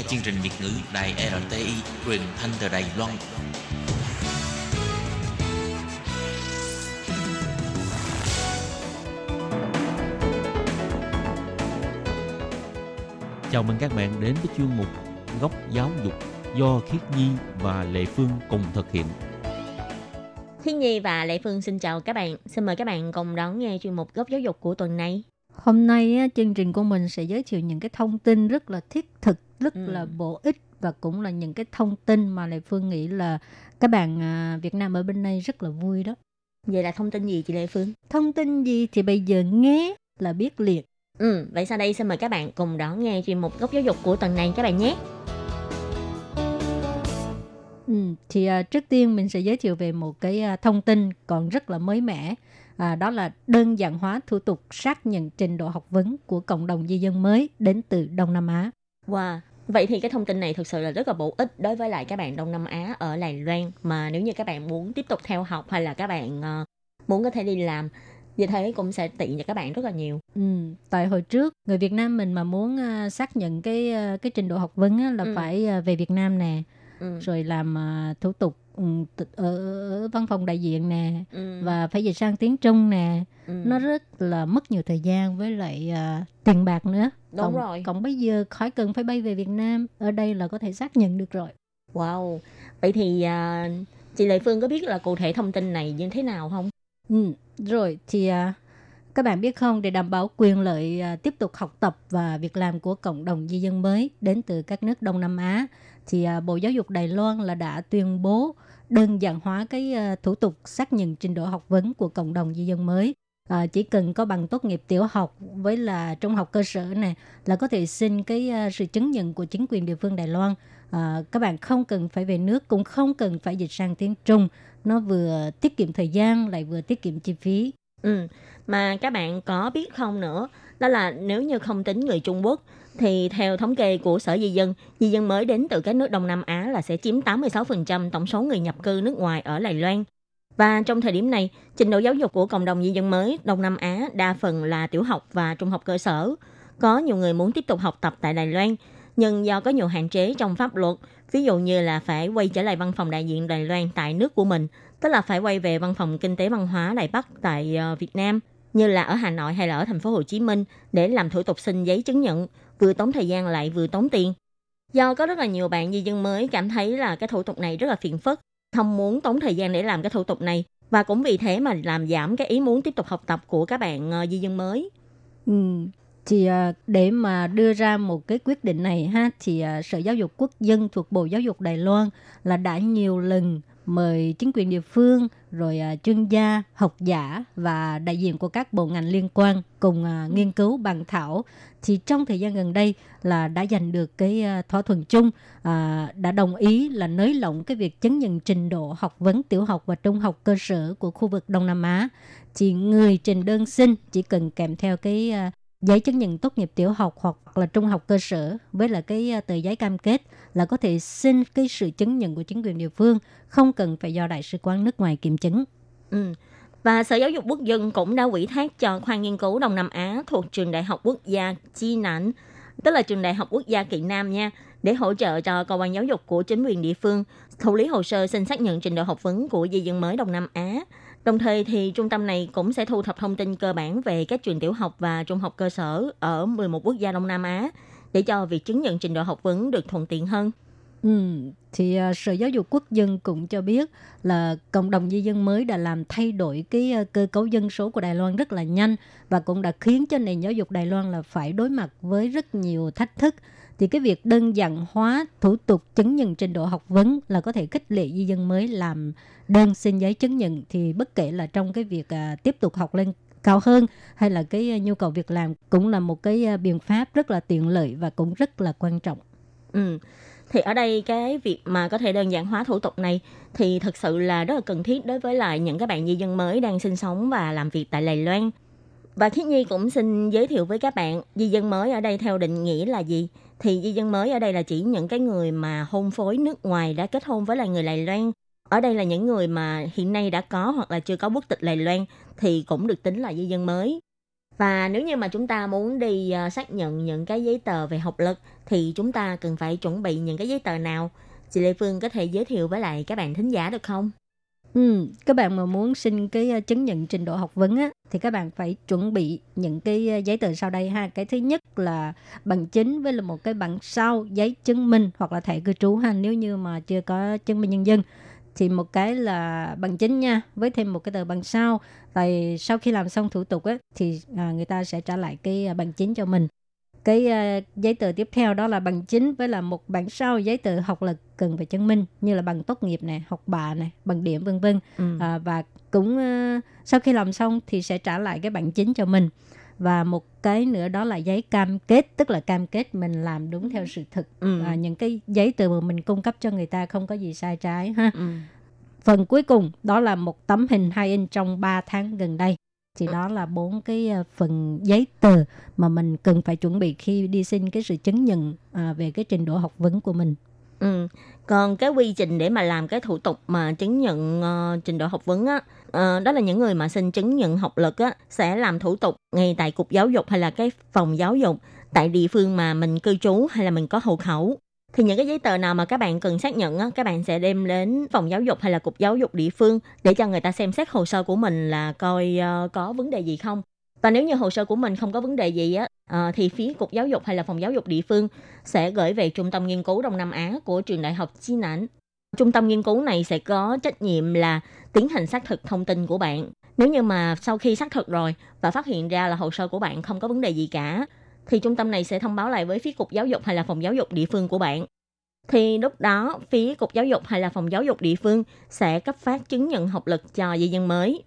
Nghe chương trình Việt ngữ Đài RTI truyền thanh từ Đài Loan. Chào mừng các bạn đến với chuyên mục Góc giáo dục do Khiết Nhi và Lệ Phương cùng thực hiện. Khiết Nhi và Lệ Phương xin chào các bạn. Xin mời các bạn cùng đón nghe chuyên mục Góc giáo dục của tuần này. Hôm nay á, chương trình của mình sẽ giới thiệu những cái thông tin rất là thiết thực, rất Ừ. là bổ ích và cũng là những cái thông tin mà Lệ Phương nghĩ là các bạn à, Việt Nam ở bên đây rất là vui đó. Vậy là thông tin gì chị Lệ Phương? Thông tin gì thì bây giờ nghe là biết liền. Ừ, vậy sau đây xin mời các bạn cùng đón nghe chuyên mục Góc giáo dục của tuần này các bạn nhé. Ừ, thì à, trước tiên mình sẽ giới thiệu về một cái à, thông tin còn rất là mới mẻ. À, đó là đơn giản hóa thủ tục xác nhận trình độ học vấn của cộng đồng di dân mới đến từ Đông Nam Á. Wow. Vậy thì cái thông tin này thực sự là rất là bổ ích đối với lại các bạn Đông Nam Á ở Đài Loan mà nếu như các bạn muốn tiếp tục theo học hay là các bạn ờ, muốn có thể đi làm như thế cũng sẽ tiện cho các bạn rất là nhiều. Ừ, tại hồi trước người Việt Nam mình mà muốn à, xác nhận cái à, cái trình độ học vấn á, là Ừ. phải à, về Việt Nam nè, Ừ. rồi làm à, thủ tục ở, ở văn phòng đại diện nè Ừ. và phải dịch sang tiếng Trung nè. ừ. Nó rất là mất nhiều thời gian với lại à, tiền bạc nữa. Đúng còn, rồi. Còn bây giờ khỏi cần phải bay về Việt Nam, ở đây là có thể xác nhận được rồi. Wow. Vậy thì à, chị Lệ Phương có biết là cụ thể thông tin này như thế nào không? Ừ, rồi thì à, các bạn biết không để đảm bảo quyền lợi tiếp tục học tập và việc làm của cộng đồng di dân mới đến từ các nước Đông Nam Á thì à, Bộ Giáo dục Đài Loan là đã tuyên bố đơn giản hóa cái ờ, thủ tục xác nhận trình độ học vấn của cộng đồng di dân mới. À, chỉ cần có bằng tốt nghiệp tiểu học với là trung học cơ sở này là có thể xin cái ờ, sự chứng nhận của chính quyền địa phương Đài Loan. À, các bạn không cần phải về nước cũng không cần phải dịch sang tiếng Trung nó vừa tiết kiệm thời gian lại vừa tiết kiệm chi phí Ừ. Mà các bạn có biết không nữa, đó là nếu như không tính người Trung Quốc thì theo thống kê của Sở Di dân, di dân mới đến từ các nước Đông Nam Á là sẽ chiếm 86% tổng số người nhập cư nước ngoài ở Đài Loan. Và trong thời điểm này, trình độ giáo dục của cộng đồng di dân mới Đông Nam Á đa phần là tiểu học và trung học cơ sở. Có nhiều người muốn tiếp tục học tập tại Đài Loan, nhưng do có nhiều hạn chế trong pháp luật, ví dụ như là phải quay trở lại văn phòng đại diện Đài Loan tại nước của mình, tức là phải quay về văn phòng kinh tế văn hóa Đài Bắc tại ờ, Việt Nam, như là ở Hà Nội hay là ở thành phố Hồ Chí Minh để làm thủ tục xin giấy chứng nhận, vừa tốn thời gian lại vừa tốn tiền. Do có rất là nhiều bạn di dân mới cảm thấy là cái thủ tục này rất là phiền phức, không muốn tốn thời gian để làm cái thủ tục này và cũng vì thế mà làm giảm cái ý muốn tiếp tục học tập của các bạn ờ, di dân mới. ừ. thì ờ, để mà đưa ra một cái quyết định này ha thì ờ, sở giáo dục quốc dân thuộc bộ giáo dục đài loan là đã nhiều lần mời chính quyền địa phương, rồi à, chuyên gia, học giả và đại diện của các bộ ngành liên quan cùng à, nghiên cứu bàn thảo. Thì trong thời gian gần đây là đã giành được cái à, thỏa thuận chung đã đồng ý là nới lỏng cái việc chứng nhận trình độ học vấn tiểu học và trung học cơ sở của khu vực Đông Nam Á. Thì người trình đơn xin chỉ cần kèm theo cái giấy chứng nhận tốt nghiệp tiểu học hoặc là trung học cơ sở với là cái ờ, tờ giấy cam kết là có thể xin cái sự chứng nhận của chính quyền địa phương không cần phải do đại sứ quán nước ngoài kiểm chứng. Ừ. Và Sở Giáo dục Quốc dân cũng đã ủy thác cho khoa nghiên cứu Đông Nam Á thuộc Trường Đại học Quốc gia Chi Nản, tức là Trường Đại học Quốc gia Kỳ Nam nha, để hỗ trợ cho cơ quan giáo dục của chính quyền địa phương thụ lý hồ sơ xin xác nhận trình độ học vấn của di dân mới Đông Nam Á. Đồng thời thì trung tâm này cũng sẽ thu thập thông tin cơ bản về các trường tiểu học và trung học cơ sở ở 11 quốc gia Đông Nam Á để cho việc chứng nhận trình độ học vấn được thuận tiện hơn. Ừ, thì uh, Sở Giáo dục Quốc dân cũng cho biết là cộng đồng di dân mới đã làm thay đổi cái uh, cơ cấu dân số của Đài Loan rất là nhanh và cũng đã khiến cho nền giáo dục Đài Loan là phải đối mặt với rất nhiều thách thức thì cái việc đơn giản hóa thủ tục chứng nhận trình độ học vấn là có thể khích lệ di dân mới làm đơn xin giấy chứng nhận thì bất kể là trong cái việc à, tiếp tục học lên cao hơn hay là cái à, nhu cầu việc làm cũng là một cái à, biện pháp rất là tiện lợi và cũng rất là quan trọng. Ừ. Thì ở đây cái việc mà có thể đơn giản hóa thủ tục này thì thực sự là rất là cần thiết đối với lại những các bạn di dân mới đang sinh sống và làm việc tại Đài Loan. Và Khiết Nhi cũng xin giới thiệu với các bạn di dân mới ở đây theo định nghĩa là gì. Thì di dân mới ở đây là chỉ những cái người mà hôn phối nước ngoài đã kết hôn với là người Đài Loan. Ở đây là những người mà hiện nay đã có hoặc là chưa có quốc tịch Đài Loan thì cũng được tính là di dân mới. Và nếu như mà chúng ta muốn đi ờ, xác nhận những cái giấy tờ về học lực thì chúng ta cần phải chuẩn bị những cái giấy tờ nào? Chị Lê Phương có thể giới thiệu với lại các bạn thính giả được không? Ừ, các bạn mà muốn xin cái ờ, chứng nhận trình độ học vấn á, thì các bạn phải chuẩn bị những cái ờ, giấy tờ sau đây ha. Cái thứ nhất là bằng chính với là một cái bằng sau giấy chứng minh hoặc là thẻ cư trú ha. Nếu như mà chưa có chứng minh nhân dân thì một cái là bằng chính nha với thêm một cái tờ bằng sau tại sau khi làm xong thủ tục á thì à, người ta sẽ trả lại cái bằng chính cho mình cái uh, giấy tờ tiếp theo đó là bằng chính với là một bản sau giấy tờ học lực cần phải chứng minh như là bằng tốt nghiệp này học bạ này bằng điểm vân vân ừ. à, và cũng uh, sau khi làm xong thì sẽ trả lại cái bằng chính cho mình và một cái nữa đó là giấy cam kết tức là cam kết mình làm đúng theo sự thực ừ. à, những cái giấy tờ mà mình cung cấp cho người ta không có gì sai trái ha ừ. phần cuối cùng đó là một tấm hình hai in trong 3 tháng gần đây thì đó là bốn cái ờ, phần giấy tờ mà mình cần phải chuẩn bị khi đi xin cái sự chứng nhận à, về cái trình độ học vấn của mình. Ừ. Còn cái quy trình để mà làm cái thủ tục mà chứng nhận uh, trình độ học vấn á, uh, đó là những người mà xin chứng nhận học lực á sẽ làm thủ tục ngay tại cục giáo dục hay là cái phòng giáo dục tại địa phương mà mình cư trú hay là mình có hộ khẩu thì những cái giấy tờ nào mà các bạn cần xác nhận á, các bạn sẽ đem đến phòng giáo dục hay là cục giáo dục địa phương để cho người ta xem xét hồ sơ của mình là coi uh, có vấn đề gì không. Và nếu như hồ sơ của mình không có vấn đề gì á, uh, thì phía cục giáo dục hay là phòng giáo dục địa phương sẽ gửi về trung tâm nghiên cứu Đông Nam Á của trường đại học Chi Nản. Trung tâm nghiên cứu này sẽ có trách nhiệm là tiến hành xác thực thông tin của bạn. Nếu như mà sau khi xác thực rồi và phát hiện ra là hồ sơ của bạn không có vấn đề gì cả thì trung tâm này sẽ thông báo lại với phía cục giáo dục hay là phòng giáo dục địa phương của bạn. Thì lúc đó, phía cục giáo dục hay là phòng giáo dục địa phương sẽ cấp phát chứng nhận học lực cho di dân mới.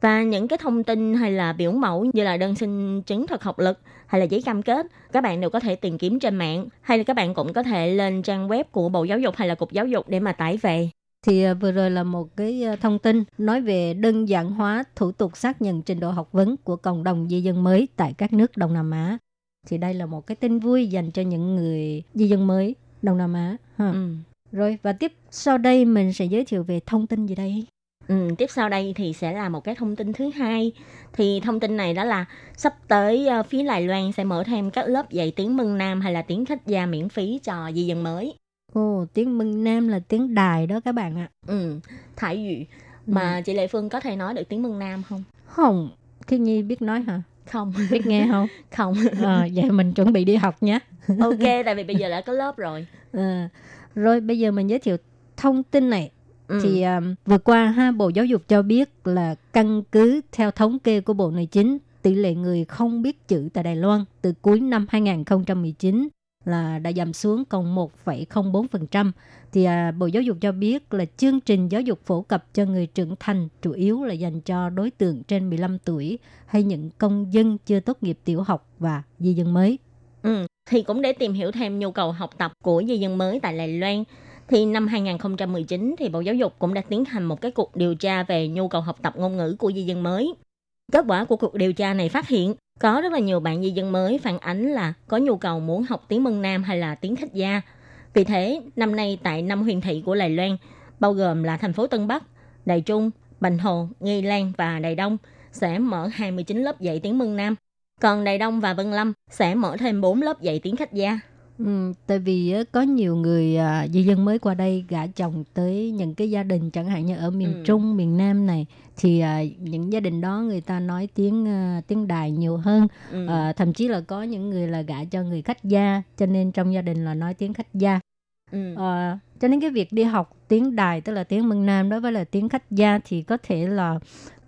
Và những cái thông tin hay là biểu mẫu như là đơn xin chứng thực học lực hay là giấy cam kết, các bạn đều có thể tìm kiếm trên mạng hay là các bạn cũng có thể lên trang web của Bộ Giáo dục hay là Cục Giáo dục để mà tải về. Thì à, vừa rồi là một cái à, thông tin nói về đơn giản hóa thủ tục xác nhận trình độ học vấn của cộng đồng di dân mới tại các nước Đông Nam Á thì đây là một cái tin vui dành cho những người di dân mới Đông Nam Á. Ha. Ừ. Rồi và tiếp sau đây mình sẽ giới thiệu về thông tin gì đây? Ừ, tiếp sau đây thì sẽ là một cái thông tin thứ hai. Thì thông tin này đó là sắp tới uh, phía Đài Loan sẽ mở thêm các lớp dạy tiếng Mân Nam hay là tiếng khách gia miễn phí cho di dân mới. Ồ, tiếng Mân Nam là tiếng đài đó các bạn ạ. Ừ, Thái Dụ. Mà ừ. chị Lệ Phương có thể nói được tiếng Mân Nam không? Không, Thiên Nhi biết nói hả? Không. Biết nghe không? [LAUGHS] Không. À, vậy mình chuẩn bị đi học nhé. [LAUGHS] Ok tại vì bây giờ đã có lớp rồi. À, rồi bây giờ mình giới thiệu thông tin này. Ừ. thì um, vừa qua ha bộ giáo dục cho biết là căn cứ theo thống kê của bộ nội chính tỷ lệ người không biết chữ tại Đài Loan từ cuối năm 2019 là đã giảm xuống còn 1,04%. Thì à, Bộ Giáo dục cho biết là chương trình giáo dục phổ cập cho người trưởng thành chủ yếu là dành cho đối tượng trên 15 tuổi hay những công dân chưa tốt nghiệp tiểu học và di dân mới. Ừ, thì cũng để tìm hiểu thêm nhu cầu học tập của di dân mới tại Đài Loan. Thì năm 2019 thì Bộ Giáo dục cũng đã tiến hành một cái cuộc điều tra về nhu cầu học tập ngôn ngữ của di dân mới. Kết quả của cuộc điều tra này phát hiện có rất là nhiều bạn di dân mới phản ánh là có nhu cầu muốn học tiếng Mân Nam hay là tiếng Khách Gia. Vì thế, năm nay tại năm huyền thị của Đài Loan, bao gồm là thành phố Tân Bắc, Đài Trung, Bành Hồ, Nghi Lan và Đài Đông sẽ mở 29 lớp dạy tiếng Mân Nam. Còn Đài Đông và Vân Lâm sẽ mở thêm 4 lớp dạy tiếng Khách Gia. Ừ, tại vì có nhiều người à, di dân mới qua đây gả chồng tới những cái gia đình chẳng hạn như ở miền ừ. Trung, miền Nam này thì à, những gia đình đó người ta nói tiếng à, tiếng Đài nhiều hơn, ừ. à, thậm chí là có những người là gả cho người khách gia, cho nên trong gia đình là nói tiếng khách gia. Ừ. À, cho nên cái việc đi học tiếng Đài tức là tiếng Mân Nam đối với là tiếng khách gia thì có thể là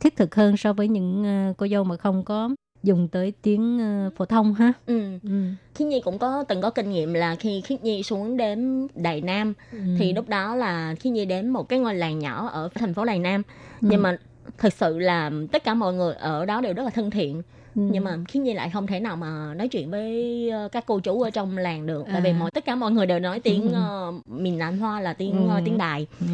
thiết thực hơn so với những uh, cô dâu mà không có dùng tới tiếng uh, phổ thông ha. Ừ. Ừ. Khiết Nhi cũng có từng có kinh nghiệm là khi Khiết Nhi xuống đến Đài Nam Ừ. thì lúc đó là Khiết Nhi đến một cái ngôi làng nhỏ ở thành phố Đài Nam Ừ. nhưng mà thật sự là tất cả mọi người ở đó đều rất là thân thiện Ừ. nhưng mà Khiết Nhi lại không thể nào mà nói chuyện với ờ, các cô chú ở trong làng được tại vì À. mọi tất cả mọi người đều nói tiếng Ừ. uh, miền Nam Hoa là tiếng ờ, Ừ. tiếng Đài Ừ.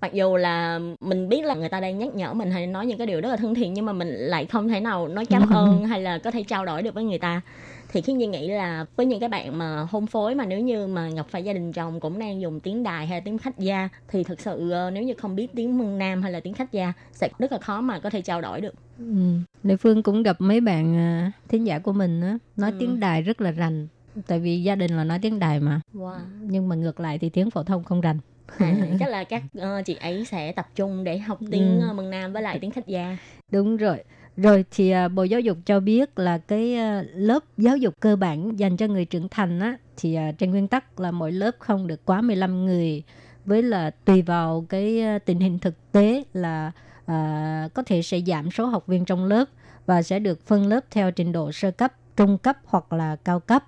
mặc dù là mình biết là người ta đang nhắc nhở mình hay nói những cái điều rất là thân thiện nhưng mà mình lại không thể nào nói cảm [LAUGHS] ơn hay là có thể trao đổi được với người ta thì khi như nghĩ là với những cái bạn mà hôn phối mà nếu như mà gặp phải gia đình chồng cũng đang dùng tiếng đài hay tiếng khách gia thì thực sự ờ, nếu như không biết tiếng mân nam hay là tiếng khách gia sẽ rất là khó mà có thể trao đổi được Ừ. Lê Phương cũng gặp mấy bạn à, thính giả của mình á, nói Ừ. tiếng Đài rất là rành. Tại vì gia đình là nói tiếng Đài mà. wow. Nhưng mà ngược lại thì tiếng phổ thông không rành. À, [LAUGHS] chắc là các ờ, chị ấy sẽ tập trung để học tiếng Ừ. ừ. mân nam với lại tiếng khách gia Đúng rồi. Rồi thì à, Bộ Giáo dục cho biết là cái à, lớp giáo dục cơ bản dành cho người trưởng thành á thì à, trên nguyên tắc là mỗi lớp không được quá 15 người với là tùy vào cái tình hình thực tế là à, có thể sẽ giảm số học viên trong lớp và sẽ được phân lớp theo trình độ sơ cấp, trung cấp hoặc là cao cấp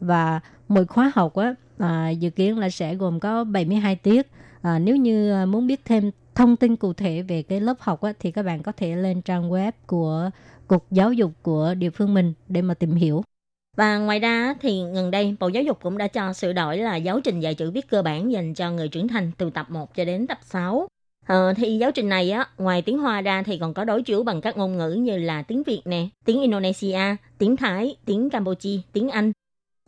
và mỗi khóa học á à, dự kiến là sẽ gồm có 72 tiết. À, nếu như à, muốn biết thêm thông tin cụ thể về cái lớp học á, thì các bạn có thể lên trang web của cục giáo dục của địa phương mình để mà tìm hiểu. Và ngoài ra thì gần đây Bộ Giáo dục cũng đã cho sửa đổi là giáo trình dạy chữ viết cơ bản dành cho người trưởng thành từ tập 1 cho đến tập 6. Ờ, thì giáo trình này á, ngoài tiếng Hoa ra thì còn có đối chiếu bằng các ngôn ngữ như là tiếng Việt nè, tiếng Indonesia, tiếng Thái, tiếng Campuchia, tiếng Anh.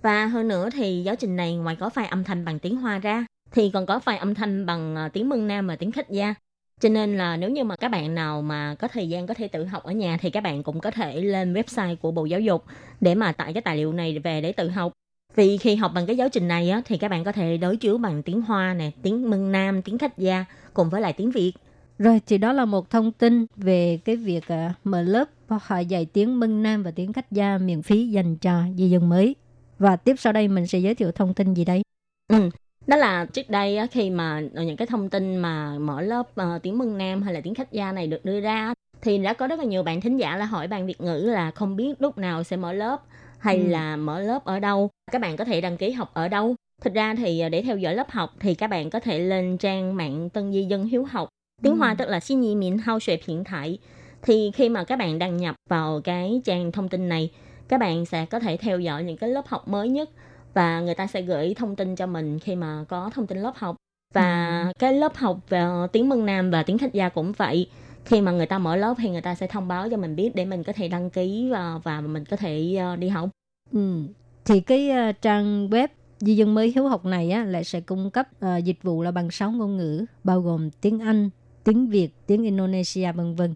Và hơn nữa thì giáo trình này ngoài có file âm thanh bằng tiếng Hoa ra thì còn có file âm thanh bằng ờ, tiếng Mân Nam và tiếng Khách Gia. Cho nên là nếu như mà các bạn nào mà có thời gian có thể tự học ở nhà thì các bạn cũng có thể lên website của Bộ Giáo dục để mà tải cái tài liệu này về để tự học. Vì khi học bằng cái giáo trình này á, thì các bạn có thể đối chiếu bằng tiếng Hoa nè, tiếng Mân Nam, tiếng Khách Gia cùng với lại tiếng Việt. Rồi thì đó là một thông tin về cái việc ờ, mở lớp họ dạy tiếng Mân Nam và tiếng Khách Gia miễn phí dành cho di dân mới. Và tiếp sau đây mình sẽ giới thiệu thông tin gì đây? Ừ. Đó là trước đây khi mà những cái thông tin mà mở lớp ờ, tiếng Mân Nam hay là tiếng Khách Gia này được đưa ra thì đã có rất là nhiều bạn thính giả là hỏi ban Việt ngữ là không biết lúc nào sẽ mở lớp hay Ừ. là mở lớp ở đâu, các bạn có thể đăng ký học ở đâu. Thực ra thì ờ, để theo dõi lớp học thì các bạn có thể lên trang mạng Tân Di Dân Hiếu học. Tiếng Ừ. Hoa tức là xin nhị miễn hao xuệ hiện tại. Thì khi mà các bạn đăng nhập vào cái trang thông tin này, các bạn sẽ có thể theo dõi những cái lớp học mới nhất và người ta sẽ gửi thông tin cho mình khi mà có thông tin lớp học và cái lớp học về tiếng Mân Nam và tiếng Khách Gia cũng vậy khi mà người ta mở lớp thì người ta sẽ thông báo cho mình biết để mình có thể đăng ký và, và mình có thể ờ, đi học Ừ. Thì cái à, trang web di dân mới hiếu học này á, lại sẽ cung cấp à, dịch vụ là bằng 6 ngôn ngữ bao gồm tiếng Anh, tiếng Việt, tiếng Indonesia vân vân.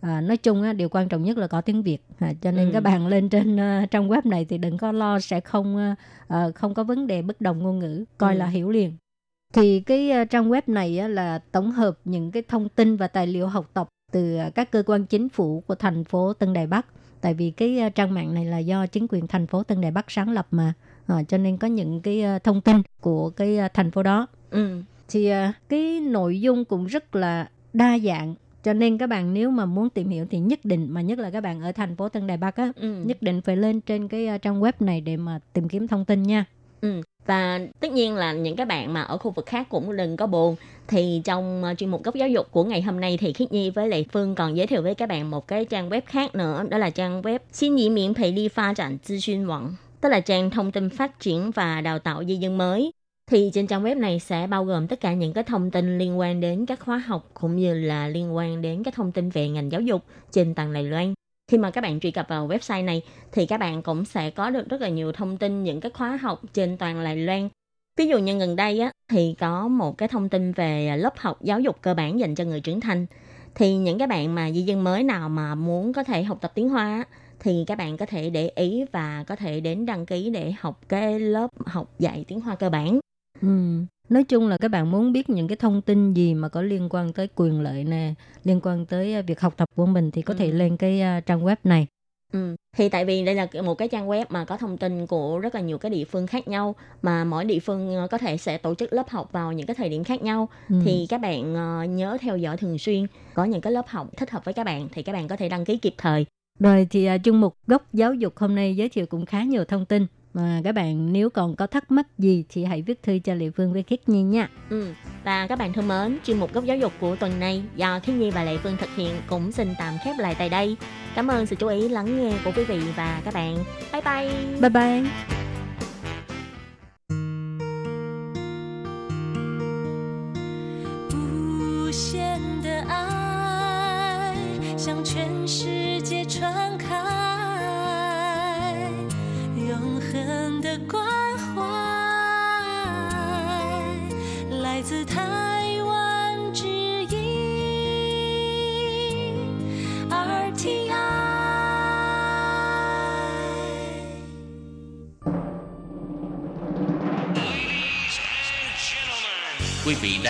À, nói chung á, điều quan trọng nhất là có tiếng Việt à, cho nên Ừ. các bạn lên trên à, trang web này thì đừng có lo sẽ không à, không có vấn đề bất đồng ngôn ngữ coi Ừ. là hiểu liền thì cái à, trang web này á, là tổng hợp những cái thông tin và tài liệu học tập từ à, các cơ quan chính phủ của thành phố Tân Đài Bắc tại vì cái à, trang mạng này là do chính quyền thành phố Tân Đài Bắc sáng lập mà à, cho nên có những cái à, thông tin của cái à, thành phố đó ừ. thì à, cái nội dung cũng rất là đa dạng cho nên các bạn nếu mà muốn tìm hiểu thì nhất định mà nhất là các bạn ở thành phố Tân Đài Bắc á Ừ. nhất định phải lên trên cái à, trang web này để mà tìm kiếm thông tin nha Ừ. Và tất nhiên là những cái bạn mà ở khu vực khác cũng đừng có buồn. Thì trong uh, chuyên mục góc giáo dục của ngày hôm nay thì Khiết Nhi với Lệ Phương còn giới thiệu với các bạn một cái trang web khác nữa. Đó là trang web xin nhị miễn Pei Li Phát triển Tư Xuyên 网. Tức là trang thông tin phát triển và đào tạo di dân mới. Thì trên trang web này sẽ bao gồm tất cả những cái thông tin liên quan đến các khóa học cũng như là liên quan đến các thông tin về ngành giáo dục trên toàn Đài Loan. Khi mà các bạn truy cập vào website này thì các bạn cũng sẽ có được rất là nhiều thông tin những cái khóa học trên toàn Đài Loan. Ví dụ như gần đây á thì có một cái thông tin về lớp học giáo dục cơ bản dành cho người trưởng thành. Thì những cái bạn mà di dân mới nào mà muốn có thể học tập tiếng Hoa á, thì các bạn có thể để ý và có thể đến đăng ký để học cái lớp học dạy tiếng Hoa cơ bản. Ừ. Nói chung là các bạn muốn biết những cái thông tin gì mà có liên quan tới quyền lợi nè, liên quan tới à, việc học tập của mình thì có thể Ừ. lên cái à, trang web này. Ừ. Thì tại vì đây là một cái trang web mà có thông tin của rất là nhiều cái địa phương khác nhau mà mỗi địa phương ờ, có thể sẽ tổ chức lớp học vào những cái thời điểm khác nhau Ừ. thì các bạn ờ, nhớ theo dõi thường xuyên có những cái lớp học thích hợp với các bạn thì các bạn có thể đăng ký kịp thời Rồi thì uh, chuyên mục góc giáo dục hôm nay giới thiệu cũng khá nhiều thông tin mà các bạn nếu còn có thắc mắc gì thì hãy viết thư cho Lệ Phương với Khiết Nhi nha. Ừ. Và các bạn thân mến, chuyên mục góc giáo dục của tuần này do Khiết Nhi và Lệ Phương thực hiện cũng xin tạm khép lại tại đây. Cảm ơn sự chú ý lắng nghe của quý vị và các bạn. Bye bye. Bye bye.